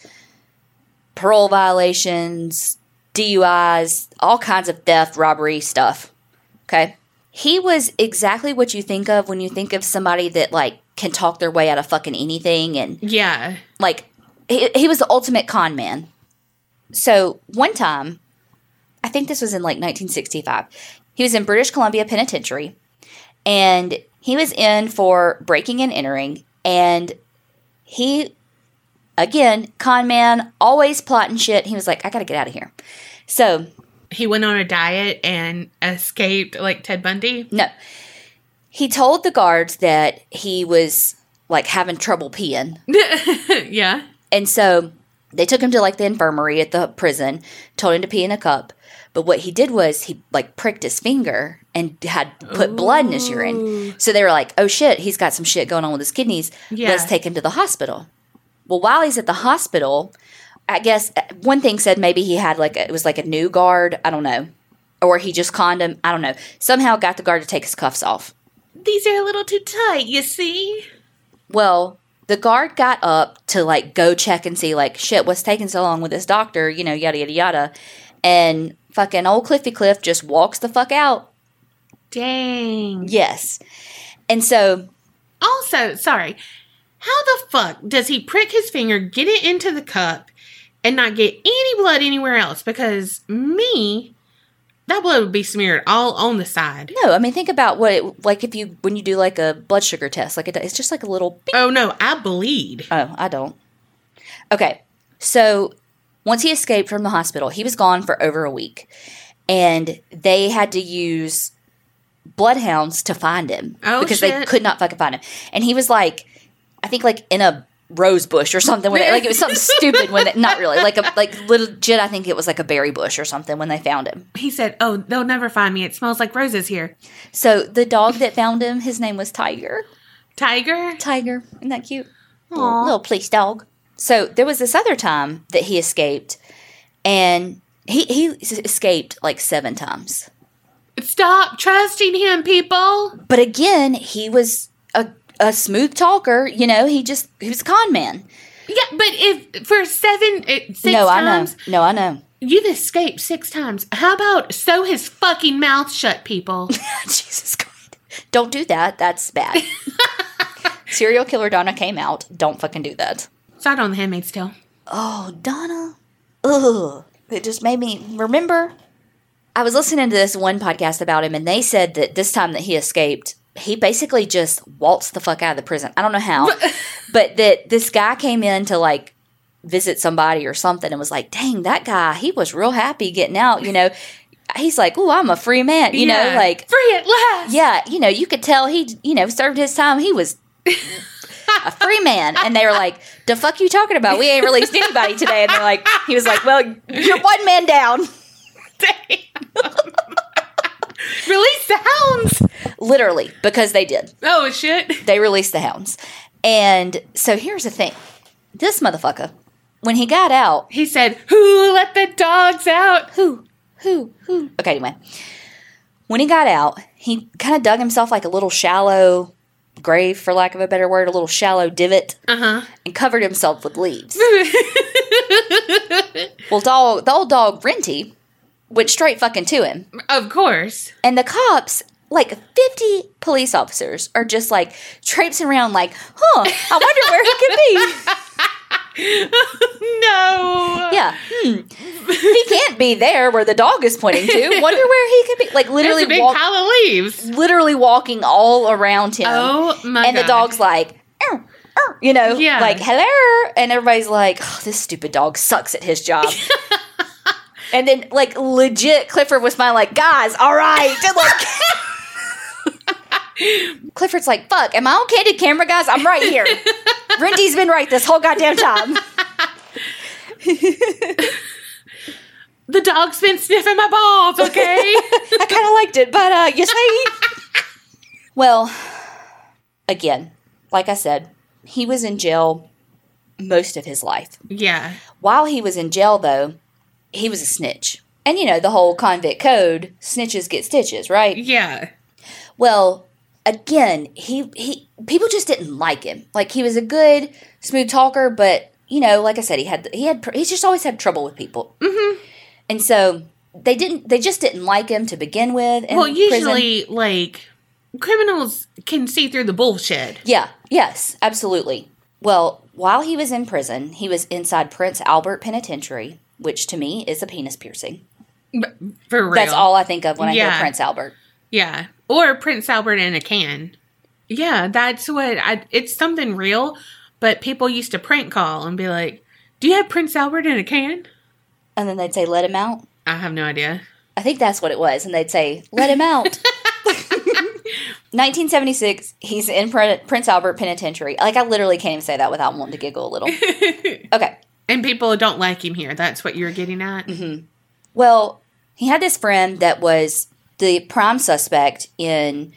parole violations, DUIs, all kinds of theft, robbery stuff. Okay. He was exactly what you think of when you think of somebody that like can talk their way out of fucking anything and Yeah. like he, he was the ultimate con man. So one time, I think this was in like 1965, he was in British Columbia Penitentiary, and he was in for breaking and entering, and he, again, con man, always plotting shit. He was like, I gotta get out of here. So He went on a diet and escaped like Ted Bundy. no, he told the guards that he was like having trouble peeing. <laughs> yeah. And so they took him to like the infirmary at the prison, told him to pee in a cup. But what he did was he like pricked his finger and had put blood in his urine. So they were like, oh shit, he's got some shit going on with his kidneys. Yeah. Let's take him to the hospital. Well, while he's at the hospital, I guess uh, one thing said maybe he had like, a, it was like a new guard. I don't know. Or he just conned him. I don't know. Somehow got the guard to take his cuffs off. These are a little too tight, you see? Well, the guard got up to like go check and see like shit what's taking so long with this doctor, you know, yada yada yada. And fucking old Cliffy Cliff just walks the fuck out. Dang. Yes. And so Also, sorry. How the fuck does he prick his finger, get it into the cup, and not get any blood anywhere else? Because me, that blood would be smeared all on the side. no, I mean think about what it like if you when you do like a blood sugar test, like it, it's just like a little beep. Oh no, I bleed. Oh, I don't. Okay. So once he escaped from the hospital, he was gone for over a week. And they had to use bloodhounds to find him. Oh, because they could not fucking find him. And he was like, I think like in a rose bush or something. When they, like it was something <laughs> stupid when they, not really like a like legit. I think it was like a berry bush or something when they found him. He said, "Oh, they'll never find me. It smells like roses here." So the dog that found him, his name was Tiger. Tiger. Tiger, isn't that cute? Little, little police dog. So there was this other time that he escaped, and he he escaped like seven times. Stop trusting him, people. But again, he was a a smooth talker. You know, he just he was a con man. Yeah, but if for seven, eh, six no, times, I know. No, I know. you've escaped six times. How about sew his fucking mouth shut, people? <laughs> Jesus God, don't do that. That's bad. <laughs> Serial killer Donna came out. Don't fucking do that. Start on the Handmaid's Tale. Oh, Donna. Ugh. It just made me remember. I was listening to this one podcast about him, and they said that this time that he escaped, he basically just waltzed the fuck out of the prison. I don't know how, <laughs> but that this guy came in to like visit somebody or something and was like, dang, that guy, he was real happy getting out, you know. He's like, oh, I'm a free man, you know, like, free at last. yeah, you know, you could tell he, you know, served his time. He was a free man. And they were like, the fuck you talking about? We ain't released anybody today. And they're like, he was like, well, you're one man down. <laughs> Release the hounds. Literally, because they did. Oh shit. They released the hounds. And so here's the thing this motherfucker, when he got out, He said, "Who let the dogs out?" who, who, who? Okay, anyway. When he got out, he kind of dug himself like a little shallow grave, for lack of a better word, a little shallow divot, Uh huh. and covered himself with leaves. <laughs> Well, dog, the old dog Renty went straight fucking to him, Of course. and the cops, like fifty police officers, are just like traipsing around, like, "Huh? I wonder where he could be." <laughs> <laughs> no. Yeah, hmm. he can't be there where the dog is pointing to. <laughs> Wonder where he could be. Like There's literally, a big walk, pile of leaves. literally walking all around him. Oh my god. and god. the dog's like, "Arr, arr," you know, Yeah. like hello, and everybody's like, oh, this stupid dog sucks at his job. <laughs> and then, like, legit, Clifford was smiling, like, guys, all right, like. Clifford's like, fuck, am I on candid camera, guys? I'm right here. Renty's been right this whole goddamn time. the dog's been sniffing my balls. Okay. <laughs> I kind of liked it, but uh, you see. well, again, like I said, he was in jail most of his life. yeah. While he was in jail, though, he was a snitch. And you know, the whole convict code snitches get stitches, right? Yeah. Well, again, he, he people just didn't like him. Like he was a good, smooth talker, but you know, like I said, he had he had he's just always had trouble with people. Mm-hmm. And so they didn't they just didn't like him to begin with. in Well, prison. usually, like criminals can see through the bullshit. Yeah, yes, absolutely. Well, while he was in prison, he was inside Prince Albert Penitentiary, which to me is a penis piercing. For real. That's all I think of when I Yeah. hear Prince Albert. Yeah. Or Prince Albert in a can. Yeah, that's what I it's something real, but people used to prank call and be like, "Do you have Prince Albert in a can?" And then they'd say, let him out. I have no idea. I think that's what it was. And they'd say, let him out. <laughs> 1976, he's in Prince Albert Penitentiary. Like, I literally can't even say that without wanting to giggle a little. <laughs> Okay. And people don't like him here. That's what you're getting at. Mm-hmm. Well, he had this friend that was the prime suspect in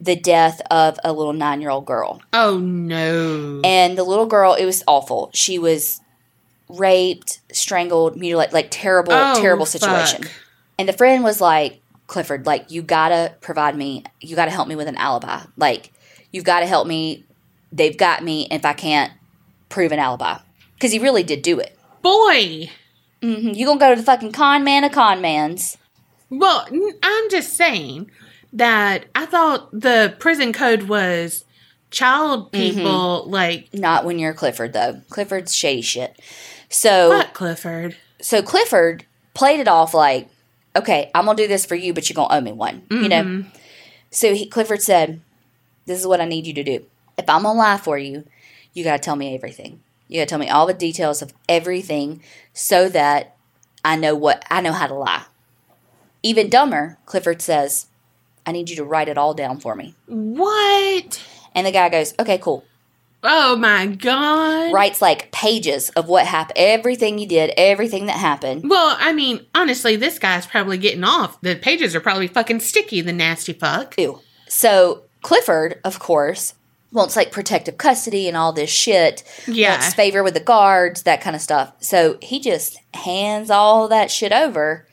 the death of a little nine year old girl. Oh no. And the little girl, it was awful. She was raped, strangled, mutilated, like terrible, Oh, terrible situation. fuck. And the friend was like, Clifford, like, you gotta provide me, you gotta help me with an alibi. Like, you've gotta help me. They've got me if I can't prove an alibi. Because he really did do it. Boy. hmm You gonna go to the fucking con man of con mans. Well, I'm just saying, that I thought the prison code was child Mm-hmm. people, like Not when you're Clifford though. Clifford's shady shit. So Clifford. so Clifford played it off like, okay, I'm gonna do this for you, but you're gonna owe me one. You know. So he, Clifford said, "This is what I need you to do. If I'm gonna lie for you, you gotta tell me everything. You gotta tell me all the details of everything, so that I know what I know how to lie." Even dumber, Clifford says, "I need you to write it all down for me." What? And the guy goes, "Okay, cool." Oh my god. Writes like pages of what happened, everything you did, everything that happened. Well, I mean, honestly, this guy's probably getting off. The pages are probably fucking sticky, the nasty fuck. Ew. So Clifford, of course, wants like protective custody and all this shit. Yeah. Wants favor with the guards, that kind of stuff. So he just hands all that shit over,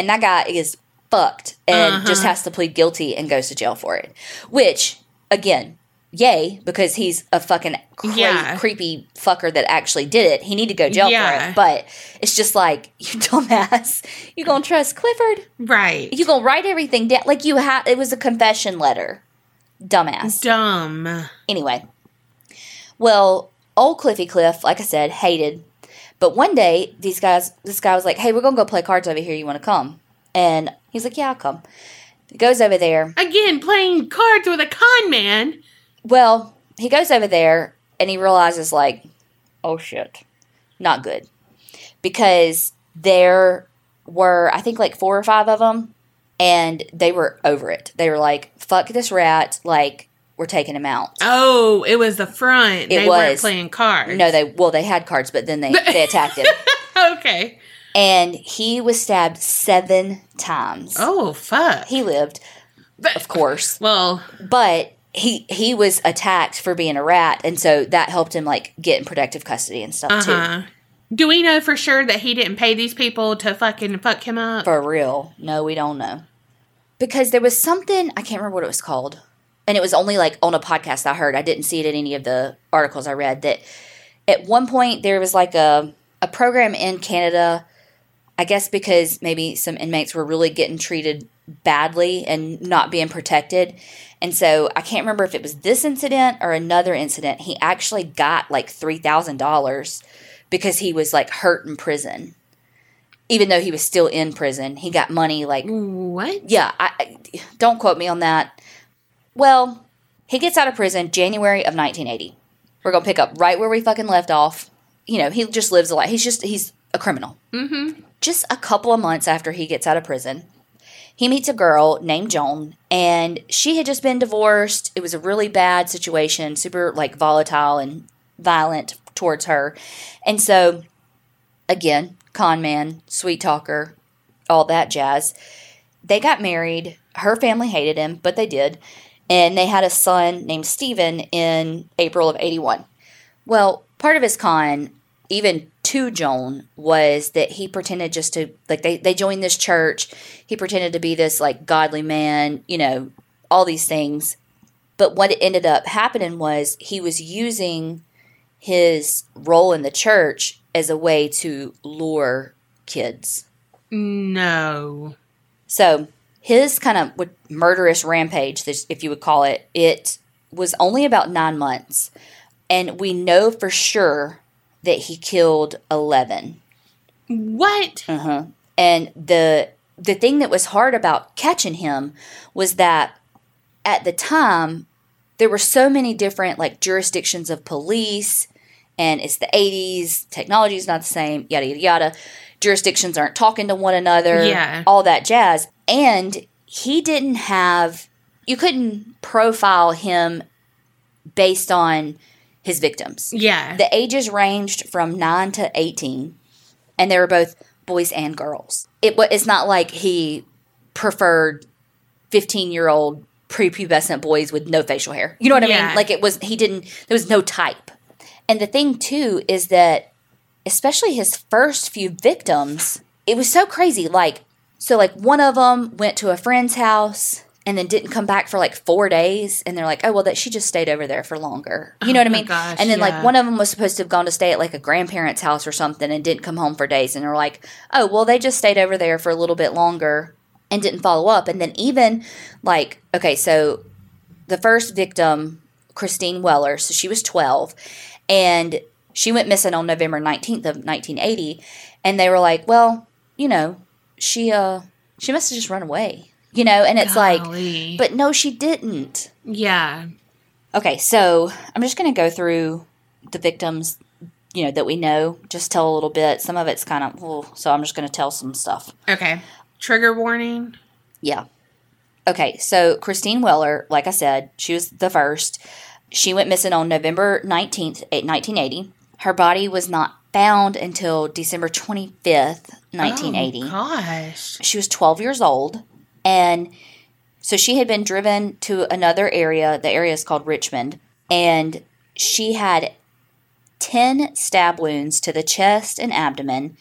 and that guy is fucked and Uh-huh. just has to plead guilty and goes to jail for it. Which, again, yay, because he's a fucking cra- Yeah. creepy fucker that actually did it. He need to go to jail for it. But it's just like, <laughs> you dumbass. You gonna trust Clifford? Right. You gonna write everything down like you had? It was a confession letter, dumbass. Dumb. Anyway, well, old Cliffy Cliff, like I said, hated. But one day, these guys, this guy was like, "Hey, we're gonna go play cards over here. You want to come?" And he's like, "Yeah, I'll come." He goes over there. Again, playing cards with a con man. Well, he goes over there and he realizes like, "Oh shit, not good," because there were I think like four or five of them, and they were over it. They were like, "Fuck this rat!" Like we're taking him out. Oh, it was the front. they weren't playing cards. No, they well they had cards, but then they <laughs> they attacked him, <laughs> okay. and he was stabbed seven times. Oh, fuck. He lived, of course, well, but he he was attacked for being a rat, and so that helped him like get in protective custody and stuff uh too. Do we know for sure that he didn't pay these people to fucking fuck him up? For real, no, we don't know because there was something I can't remember what it was called, and it was only like on a podcast I heard. I didn't see it in any of the articles I read. That at one point there was like a a program in Canada. I guess because maybe some inmates were really getting treated badly and not being protected. And so I can't remember if it was this incident or another incident. He actually got like $3,000 because he was like hurt in prison. Even though he was still in prison, he got money like What? yeah, I, I- don't quote me on that. Well, he gets out of prison January of 1980. We're gonna pick up right where we fucking left off. You know, he just lives a life. He's just he's a criminal. Mm-hmm. Just a couple of months after he gets out of prison, he meets a girl named Joan, and she had just been divorced. It was a really bad situation, super like volatile and violent towards her, and so again, con man, sweet talker, all that jazz they got married. Her family hated him, but they did. And they had a son named Stephen in April of 81. Well, part of his con, even to Joan, was that he pretended just to, like, they, they joined this church. He pretended to be this, like, godly man, you know, all these things. But what ended up happening was he was using his role in the church as a way to lure kids. No. So his kind of murderous rampage, if you would call it, it was only about nine months, and we know for sure that he killed eleven. What? Uh-huh. And the the thing that was hard about catching him was that at the time there were so many different like jurisdictions of police and it's the 80s technology is not the same yada yada yada jurisdictions aren't talking to one another Yeah. all that jazz and he didn't have you couldn't profile him based on his victims Yeah. the ages ranged from 9 to 18, and they were both boys and girls. It It's not like he preferred 15 year old prepubescent boys with no facial hair. You know what I Yeah. mean? Like it was, he didn't, there was no type. And the thing too is that, especially his first few victims, it was so crazy. Like, so like one of them went to a friend's house and then didn't come back for like four days, and they're like, "Oh well, that she just stayed over there for longer." You know oh what I mean? gosh, and then yeah. like one of them was supposed to have gone to stay at like a grandparent's house or something, and didn't come home for days, and they're like, "Oh well, they just stayed over there for a little bit longer." and didn't follow up. And then even like, okay, so the first victim, Christine Weller, so she was 12 and she went missing on November 19th of 1980 and they were like, well, you know, she uh she must have just run away. You know, and it's Golly. like but no she didn't. yeah. Okay, so I'm just going to go through the victims, you know, that we know, just tell a little bit. Some of it's kind of, well, so I'm just going to tell some stuff. Okay. Trigger warning. Yeah. Okay, so Christine Weller, like I said, she was the first. She went missing on November 19th, eh, 1980. Her body was not found until December 25th, 1980. Oh, gosh. She was 12 years old. And so she had been driven to another area. The area is called Richmond. And she had 10 stab wounds to the chest and abdomen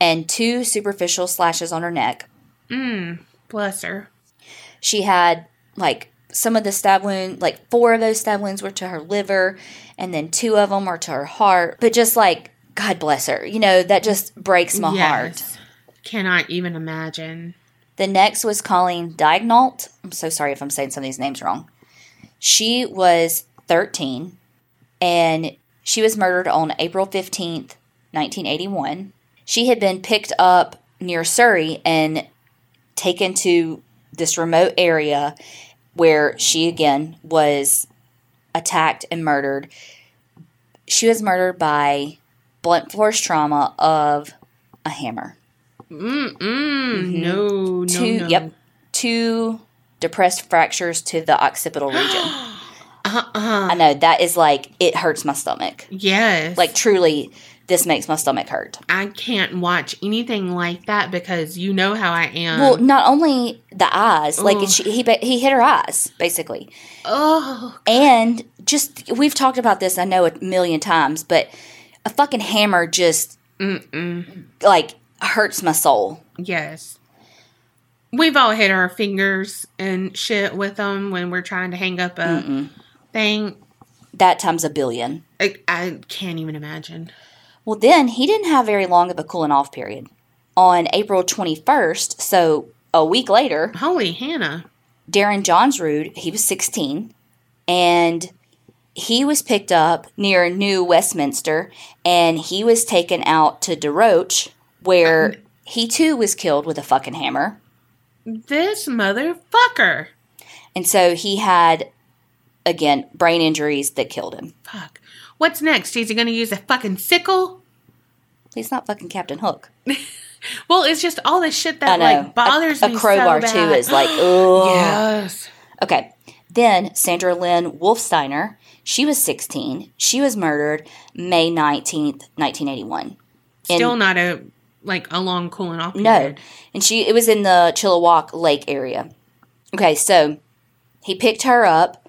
and two superficial slashes on her neck. Mm. Bless her. She had like some of the stab wounds, like four of those stab wounds were to her liver, and then two of them were to her heart. But just like, God bless her. You know, that just breaks my heart. Yes. Cannot even imagine. The next was Colleen Daignault. I'm so sorry if I'm saying some of these names wrong. She was 13 and she was murdered on April 15th, 1981. She had been picked up near Surrey and taken to this remote area where she again was attacked and murdered. She was murdered by blunt force trauma of a hammer. Mm-mm. Mm-hmm. No, no, two no. yep two depressed fractures to the occipital <gasps> region Uh-uh. i know that is like it hurts my stomach Yes. like truly this makes my stomach hurt I can't watch anything like that because you know how I am. well not only the eyes like Ugh. she, he he hit her eyes basically oh, and just we've talked about this i know a million times but a fucking hammer just mm-mm. like hurts my soul yes. We've all hit our fingers and shit with them when we're trying to hang up a thing. that times a billion I, I can't even imagine. Well, then he didn't have very long of a cooling off period. On April 21st, so a week later, Holy Hannah. Daryn Johnsrude, he was 16, and he was picked up near New Westminster, and he was taken out to DeRoche, where um, he too was killed with a fucking hammer. This motherfucker. And so he had, again, brain injuries that killed him. Fuck. What's next? Is he going to use a fucking sickle? He's not fucking Captain Hook. <laughs> Well, it's just all this shit that like bothers a, me a crowbar, so too, is like, <gasps> oh. yes. Okay. Then Sandra Lynn Wolfsteiner, she was 16. She was murdered May 19th, 1981. And- Still not a like a long cooling off No. period. And she it was in the Chilliwack Lake area. Okay, so he picked her up,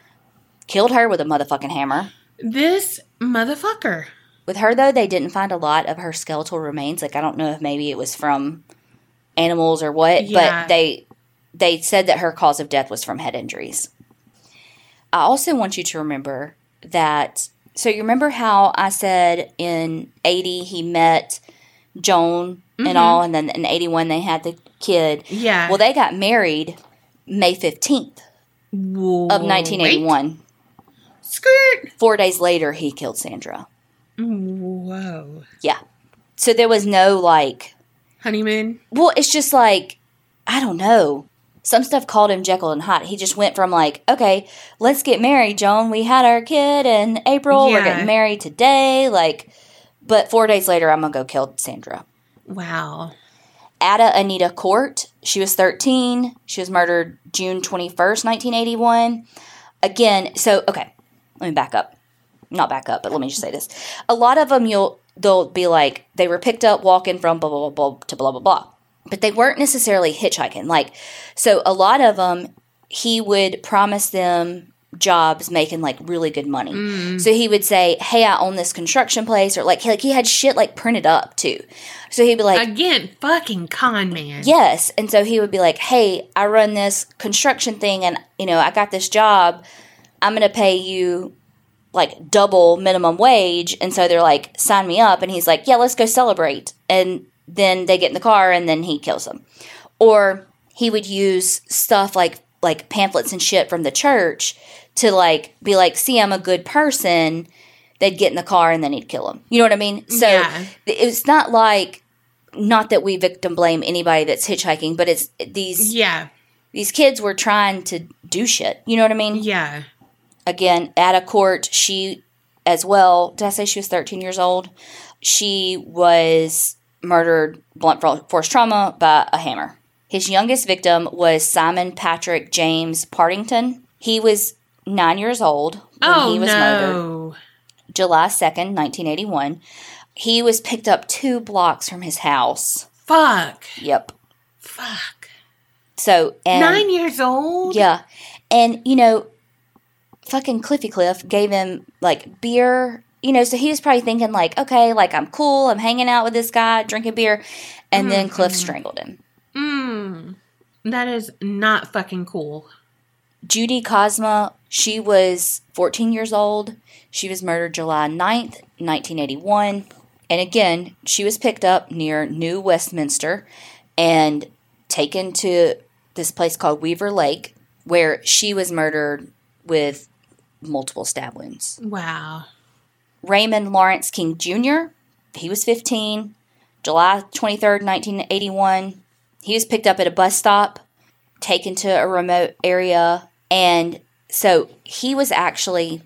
killed her with a motherfucking hammer. This motherfucker. With her though, they didn't find a lot of her skeletal remains. Like I don't know if maybe it was from animals or what, Yeah. but they they said that her cause of death was from head injuries. I also want you to remember that so you remember how I said in 80 he met Joan and mm-hmm. all and then in 81 they had the kid. Yeah. Well, they got married May 15th of 1981. Skirt. 4 days later he killed Sandra. Whoa. Yeah. So there was no like Honeymoon. Well, it's just like I don't know. Some stuff called him Jekyll and Hyde. He just went from like, okay, let's get married, Joan. We had our kid in April. We're getting married today. Like, but four days later, I'm gonna go kill Sandra. Wow. Ada Anita Court. She was 13. She was murdered June 21st, 1981. Again, so okay, let me back up. Not back up, but let me just say this. A lot of them you'll they'll be like they were picked up walking from blah blah blah, blah to blah blah blah. But they weren't necessarily hitchhiking. Like so a lot of them he would promise them jobs making like really good money. Mm. So he would say, "Hey, I own this construction place," or like he, like he had shit like printed up too. So he'd be like, Again, fucking con man. Yes. And so he would be like, Hey, I run this construction thing and, you know, I got this job. I'm going to pay you like double minimum wage. And so they're like, Sign me up. And he's like, Yeah, let's go celebrate. And then they get in the car and then he kills them. Or he would use stuff like like pamphlets and shit from the church to like be like, see, I'm a good person. They'd get in the car and then he'd kill him. You know what I mean? So Yeah. it's not like not that we victim blame anybody that's hitchhiking, but it's these Yeah. these kids were trying to do shit. You know what I mean? Yeah. Again, Ada Court, she as well. Did I say she was 13 years old? She was murdered blunt force trauma by a hammer. His youngest victim was Simon Patrick James Partington. He was nine years old when Oh he was murdered. July 2nd, 1981. He was picked up two blocks from his house. Fuck. Yep. Fuck. So, and Nine years old. yeah. And, you know, fucking Cliffy Cliff gave him like beer, you know, so he was probably thinking, like, okay, like I'm cool, I'm hanging out with this guy, drinking beer. And then Cliff strangled him. Mm. That is not fucking cool. Judy Kozma, she was 14 years old. She was murdered July 9th, 1981. And again, she was picked up near New Westminster and taken to this place called Weaver Lake, where she was murdered with multiple stab wounds. Wow. Raymond Lawrence King Jr., he was 15. July 23rd, 1981. He was picked up at a bus stop, taken to a remote area, and so he was actually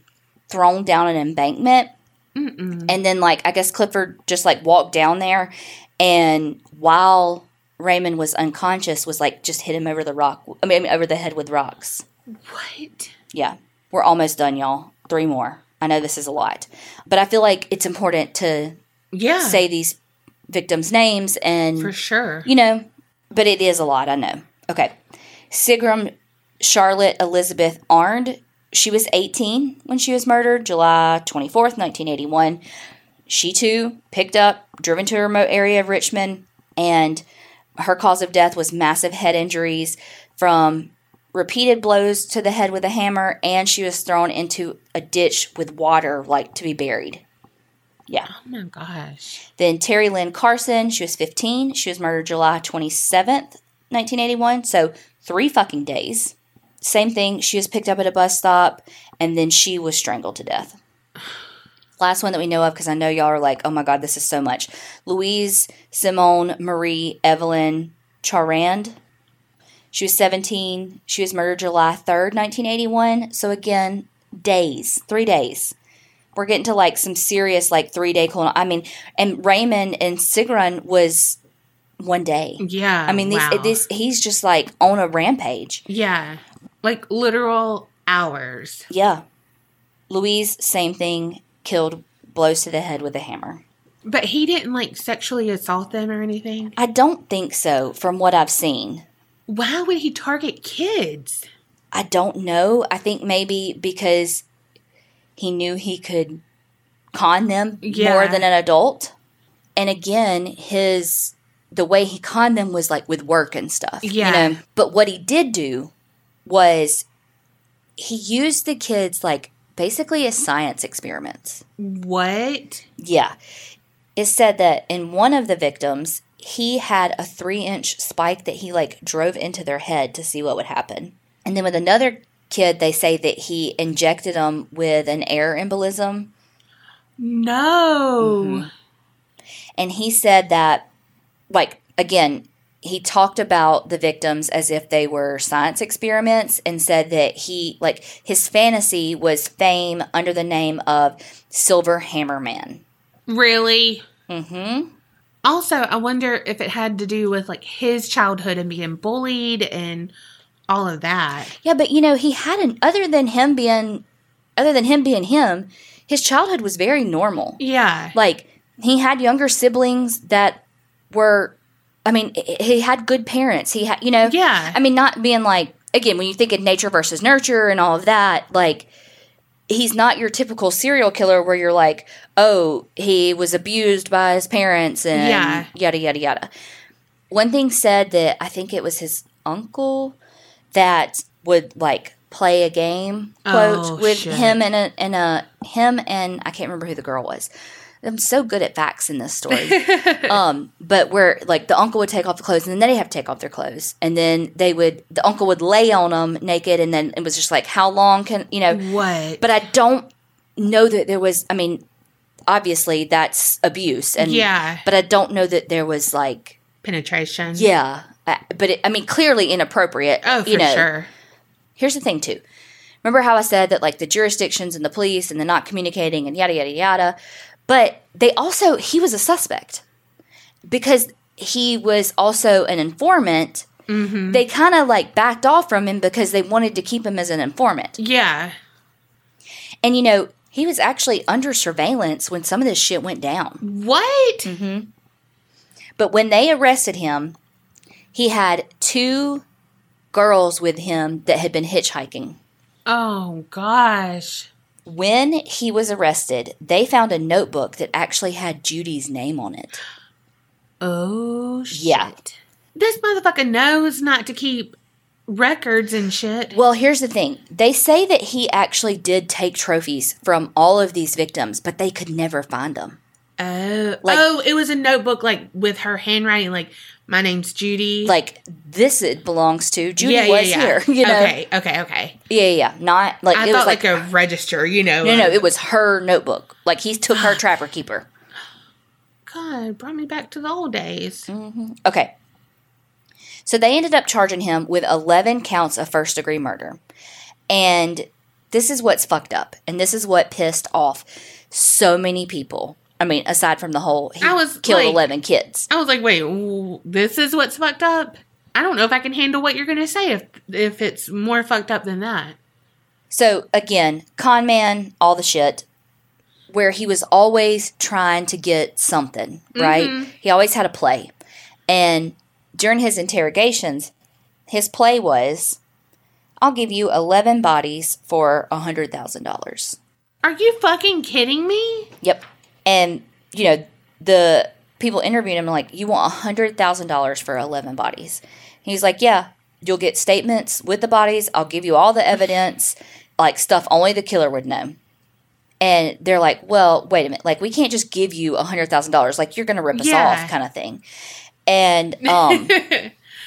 thrown down an embankment. And then, like, I guess Clifford just like walked down there, and while Raymond was unconscious, was like just hit him over the rock, I mean, over the head with rocks. What? Yeah, we're almost done, y'all. Three more. I know this is a lot, but I feel like it's important to Yeah. say these victims' names and for sure. you know, but it is a lot, I know. Okay. Sigrun Charlotte Elizabeth Arnd, she was 18 when she was murdered, July 24th, 1981. She too picked up, driven to a remote area of Richmond, and her cause of death was massive head injuries from repeated blows to the head with a hammer, and she was thrown into a ditch with water, like to be buried. Yeah. Oh my gosh. Then Terri Lyn Carson, she was 15. She was murdered July 27th, 1981. So three fucking days. Same thing. She was picked up at a bus stop and then she was strangled to death. <sighs> Last one that we know of, because I know y'all are like, oh my God, this is so much. Louise Simone Marie Evelyn Charand. She was 17. She was murdered July 3rd, 1981. So again, days, three days we're getting to like some serious like three day colon. I mean, and Raymond and Sigrun was one day. Yeah. I mean, these, wow. this he's just like on a rampage. Yeah. Like literal hours. Yeah, Louise, same thing, killed blows to the head with a hammer. But he didn't like sexually assault them or anything. I don't think so, from what I've seen. Why would he target kids? I don't know. I think maybe because he knew he could con them Yeah. more than an adult. And again, his the way he conned them was like with work and stuff. Yeah. You know? But what he did do was he used the kids like basically as science experiments. What? Yeah. It said that in one of the victims, he had a three inch spike that he like drove into their head to see what would happen. And then with another kid, they say that he injected them with an air embolism. No. Mm-hmm. And he said that, like, again, he talked about the victims as if they were science experiments and said that he, like, his fantasy was fame under the name of Silver Hammerman. Really? Mm-hmm. Also, I wonder if it had to do with like his childhood and being bullied and all of that. Yeah, but you know, he had an other than him being other than him being him, his childhood was very normal. Yeah. Like he had younger siblings that were I mean, he had good parents. He had, you know, Yeah. I mean, not being like again, when you think of nature versus nurture and all of that, like he's not your typical serial killer where you're like, "Oh, he was abused by his parents and Yeah. yada yada yada." One thing said that I think it was his uncle that would like play a game quote Oh, with shit. him and a and a him and I can't remember who the girl was. I'm so good at facts in this story. <laughs> um, but where like the uncle would take off the clothes and then they'd have to take off their clothes. And then they would, the uncle would lay on them naked. And then it was just like, how long can, you know, What? but I don't know that there was, I mean, obviously that's abuse. And Yeah. but I don't know that there was like, Penetration. yeah. But it, I mean, clearly inappropriate. Oh, for you know, sure. here's the thing too remember how i said that like the jurisdictions and the police and the not communicating and yada yada yada but they also he was a suspect because he was also an informant they kind of like backed off from him because they wanted to keep him as an informant Yeah. and you know he was actually under surveillance when some of this shit went down What? Mm-hmm. but when they arrested him he had two girls with him that had been hitchhiking Oh gosh. When he was arrested, they found a notebook that actually had Judy's name on it. Oh shit. Yeah. This motherfucker knows not to keep records and shit. Well, here's the thing they say that he actually did take trophies from all of these victims, but they could never find them. Oh, Like- oh, it was a notebook like with her handwriting, like my name's Judy. Like, this it belongs to. Judy yeah, was yeah, yeah. here. <laughs> You know? Okay, okay, okay. Yeah, yeah, yeah. Not like I it thought was like, like. a register, you know. no, no, uh, it was her notebook. Like, he took her <gasps> trapper keeper. God, brought me back to the old days. Mm. Okay. So they ended up charging him with 11 counts of first degree murder. And this is what's fucked up. And this is what pissed off so many people. I mean, aside from the whole, he I was killed like- 11 kids. I was like, wait, w- this is what's fucked up. I don't know if I can handle what you're gonna say if if it's more fucked up than that. So again, con man, all the shit, where he was always trying to get something, right? Mm-hmm. He always had a play. And during his interrogations, his play was I'll give you 11 bodies for a $100,000. Are you fucking kidding me? Yep. And, you know, the people interviewed him like, You want $100,000 for 11 bodies? He's like, Yeah, you'll get statements with the bodies. I'll give you all the evidence, like stuff only the killer would know. And they're like, Well, wait a minute. Like, we can't just give you $100,000. Like, you're going to rip us Yeah. off, kind of thing. And um,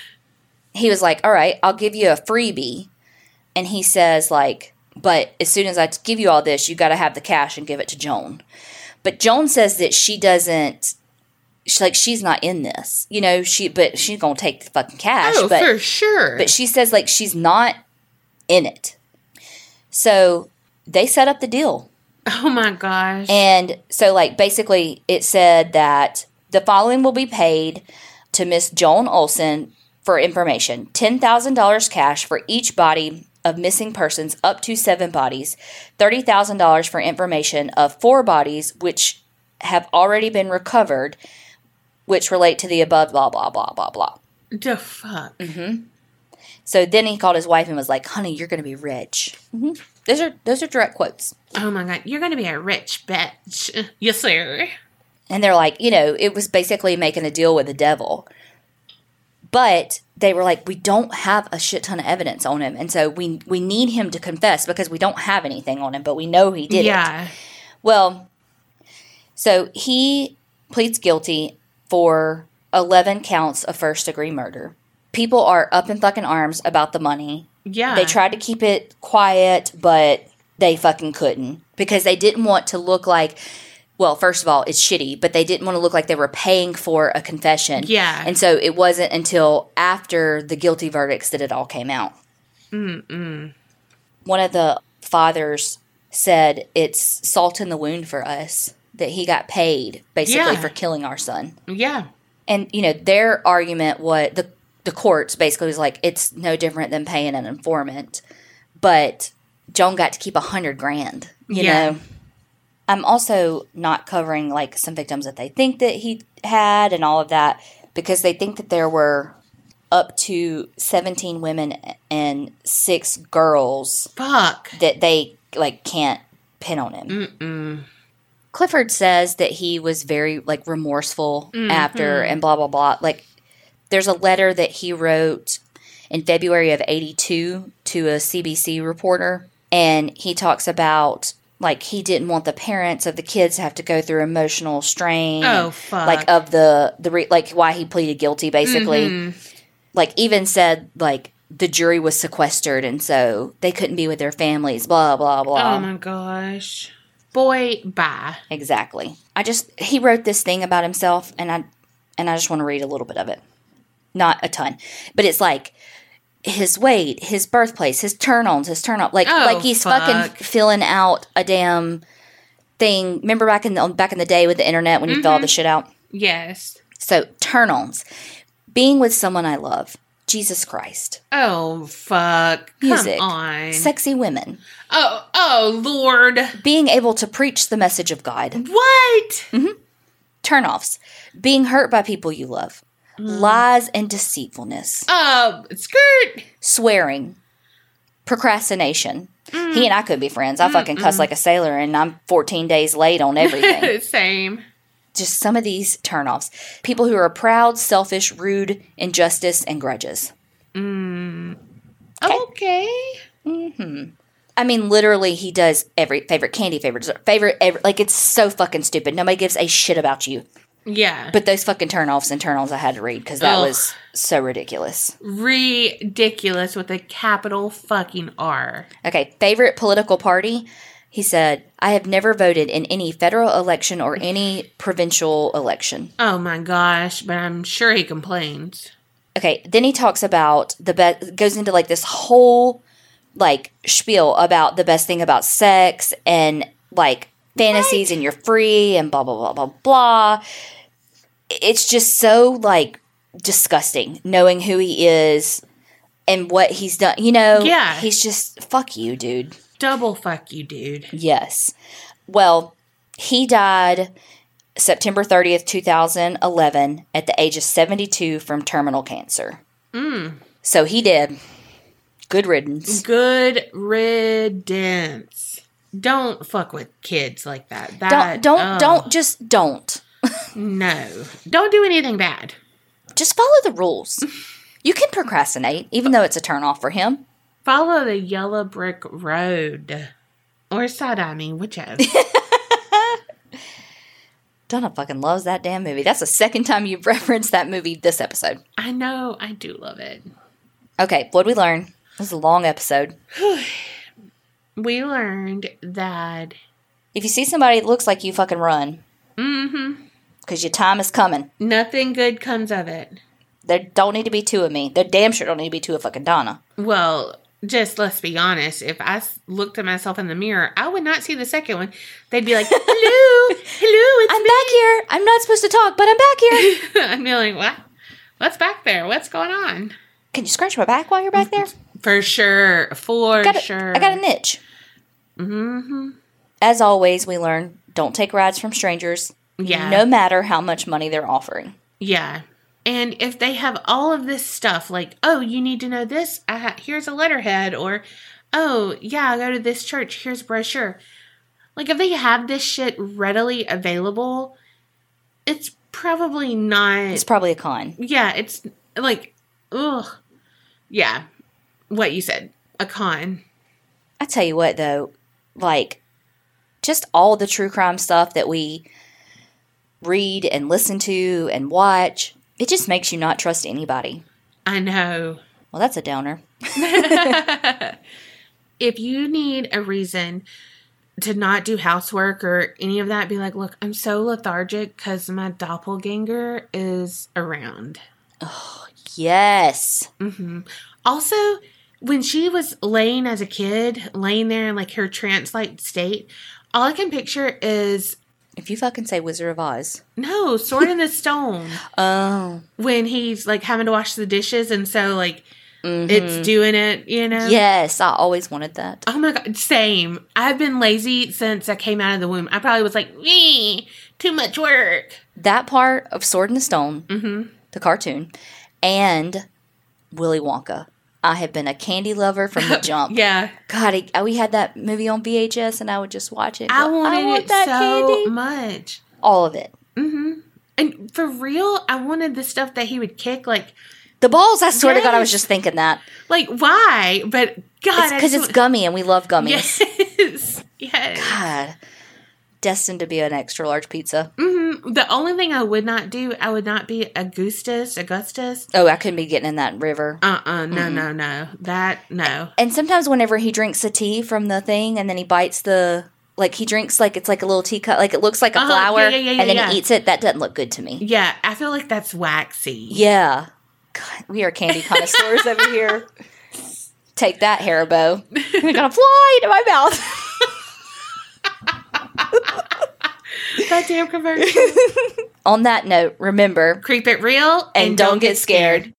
<laughs> he was like, All right, I'll give you a freebie. And he says, like, but as soon as I give you all this, you got to have the cash and give it to Joan. But Joan says that she doesn't. She's like she's not in this, you know. She but she's gonna take the fucking cash. oh, but for sure. but she says like she's not in it. So they set up the deal. oh my gosh. And so, like, basically, it said that the following will be paid to Miss Joan Olson for information $10,000 cash for each body of missing persons, up to seven bodies, $30,000 for information of four bodies which have already been recovered, which relate to the above, blah, blah, blah, blah, blah. the fuck. Mm-hmm. So then he called his wife and was like, honey, you're going to be rich. hmm Those are those are direct quotes. Oh my god, you're gonna be a rich bitch. Yes, sir. And they're like, you know, it was basically making a deal with the devil. But they were like, we don't have a shit ton of evidence on him. And so we we need him to confess because we don't have anything on him, but we know he did it. yeah. Well, so he pleads guilty for 11 counts of first degree murder. People are up in fucking arms about the money. Yeah. They tried to keep it quiet, but they fucking couldn't because they didn't want to look like, well, first of all, it's shitty, but they didn't want to look like they were paying for a confession. Yeah. And so it wasn't until after the guilty verdicts that it all came out. Mm-mm. One of the fathers said it's salt in the wound for us that he got paid basically Yeah. for killing our son. Yeah. And you know, their argument was the the courts basically was like it's no different than paying an informant, but Joan got to keep a hundred grand. You Yeah. know, I'm also not covering like some victims that they think that he had and all of that because they think that there were up to 17 women and six girls Fuck. that they like can't pin on him. Mm-mm. Clifford says that he was very like remorseful mm-hmm. after and blah blah blah. Like there's a letter that he wrote in February of 82 to a CBC reporter and he talks about like he didn't want the parents of the kids to have to go through emotional strain. Oh, fuck. Like of the the re- like why he pleaded guilty basically. Mm-hmm. Like even said like the jury was sequestered and so they couldn't be with their families. Blah blah blah. Oh my gosh. Boy, bye. Exactly. I just he wrote this thing about himself and I and I just want to read a little bit of it. Not a ton. But it's like his weight, his birthplace, his turn ons, his turn up like Oh, like he's fuck. fucking filling out a damn thing. Remember back in the back in the day with the internet when you fill all mm-hmm. the shit out? Yes. So turn ons. Being with someone I love. Jesus Christ. Oh fuck. Music. Sexy women. oh oh Lord. Being able to preach the message of God. What? Mm-hmm. Turn-offs, Being hurt by people you love. Mm-hmm. Lies and deceitfulness. Oh, skirt. Swearing. Procrastination. Mm-hmm. He and I could be friends. I mm-hmm. fucking cuss like a sailor and I'm 14 days late on everything. <laughs> Same. Just some of these turnoffs. People who are proud, selfish, rude, injustice, and grudges. Mm. Okay. Okay. Hmm. I mean, literally, he does every favorite candy, favorite dessert, favorite, every, like it's so fucking stupid. Nobody gives a shit about you. Yeah. But those fucking turnoffs and turn-ons I had to read because that Ugh. was so ridiculous. Ridiculous with a capital fucking R. Okay, favorite political party? He said, I have never voted in any federal election or any provincial election. Oh my gosh, but I'm sure he complains. Okay, then he talks about the best, goes into like this whole like spiel about the best thing about sex and like fantasies and you're free and blah, blah, blah, blah, blah. It's just so like disgusting knowing who he is and what he's done. You know, Yeah. he's just, fuck you, dude. Double fuck you, dude. Yes. Well, he died September 30th, 2011, at the age of 72 from terminal cancer. Mm. So he did. Good riddance. Good riddance. Don't fuck with kids like that. Don't, don't, ugh, don't, just don't. No. Don't do anything bad. Just follow the rules. You can procrastinate, even though it's a turn off for him. Follow the yellow brick road. Or sodomy, whichever. Donna fucking loves that damn movie. That's the second time you've referenced that movie this episode. I know, I do love it. Okay, what did we learn? This is a long episode. We learned that If you see somebody that looks like you, fucking run. mm-hmm, Because your time is coming. nothing good comes of it. There don't need to be two of me. There damn sure don't need to be two of fucking Donna. Well, just let's be honest. If I looked at myself in the mirror, I would not see the second one. They'd be like, <laughs> "Hello, hello, it's I'm back here. I'm not supposed to talk, but I'm back here. <laughs> I'm be like, what? What's back there? What's going on? Can you scratch my back while you're back there? For sure, for I a, sure. I got a niche. Mm-hmm. As always, we learn don't take rides from strangers, Yeah, no matter how much money they're offering. yeah. And if they have all of this stuff, like, oh, you need to know this. I ha- here's a letterhead, or oh, yeah, go to this church. Here's a brochure. Like, if they have this shit readily available, it's probably not. It's probably a con. yeah, it's like, ugh. Yeah, what you said, a con. I tell you what, though, like just all the true crime stuff that we read and listen to and watch, it just makes you not trust anybody. I know. Well, that's a downer. <laughs> if you need a reason to not do housework or any of that, be like, look, I'm so lethargic because my doppelganger is around. Oh, <sighs> yes. Mm-hmm. Also, when she was laying as a kid, laying there in like her trance like state, all I can picture is If you fucking say Wizard of Oz. no sword in the <laughs> stone Oh. when he's like having to wash the dishes, and so like it's mm-hmm. doing it, you know? Yes, I always wanted that. Oh my god, same. I've been lazy since I came out of the womb. I probably was like, me, too much work. That part of Sword in the Stone, mm-hmm. the cartoon, and Willy Wonka. I have been a candy lover from the <laughs> jump. Yeah, God, it, we had that movie on VHS, and I would just watch it. I wanted want it that so candy. much. All of it. Mm-hmm. And for real, I wanted the stuff that he would kick. Like, The balls. I swear to God, I was just thinking that like why? But God, it's I because just it's gummy, and we love gummies. <laughs> Yes. Yes. God, destined to be an extra large pizza. hmm The only thing I would not do, I would not be Augustus. Augustus. Oh, I couldn't be getting in that river. Uh uh no no no that no. And sometimes whenever he drinks the tea from the thing, and then he bites the like he drinks like it's like a little teacup, like it looks like a Uh-huh, flower, yeah, yeah, yeah, and then he eats it. That doesn't look good to me. Yeah, I feel like that's waxy. Yeah, God, we are candy connoisseurs over here. <laughs> Take that, Haribo. <laughs> You're gonna fly into my mouth. That damn commercial. <laughs> On that note, remember Creep it real and don't get scared.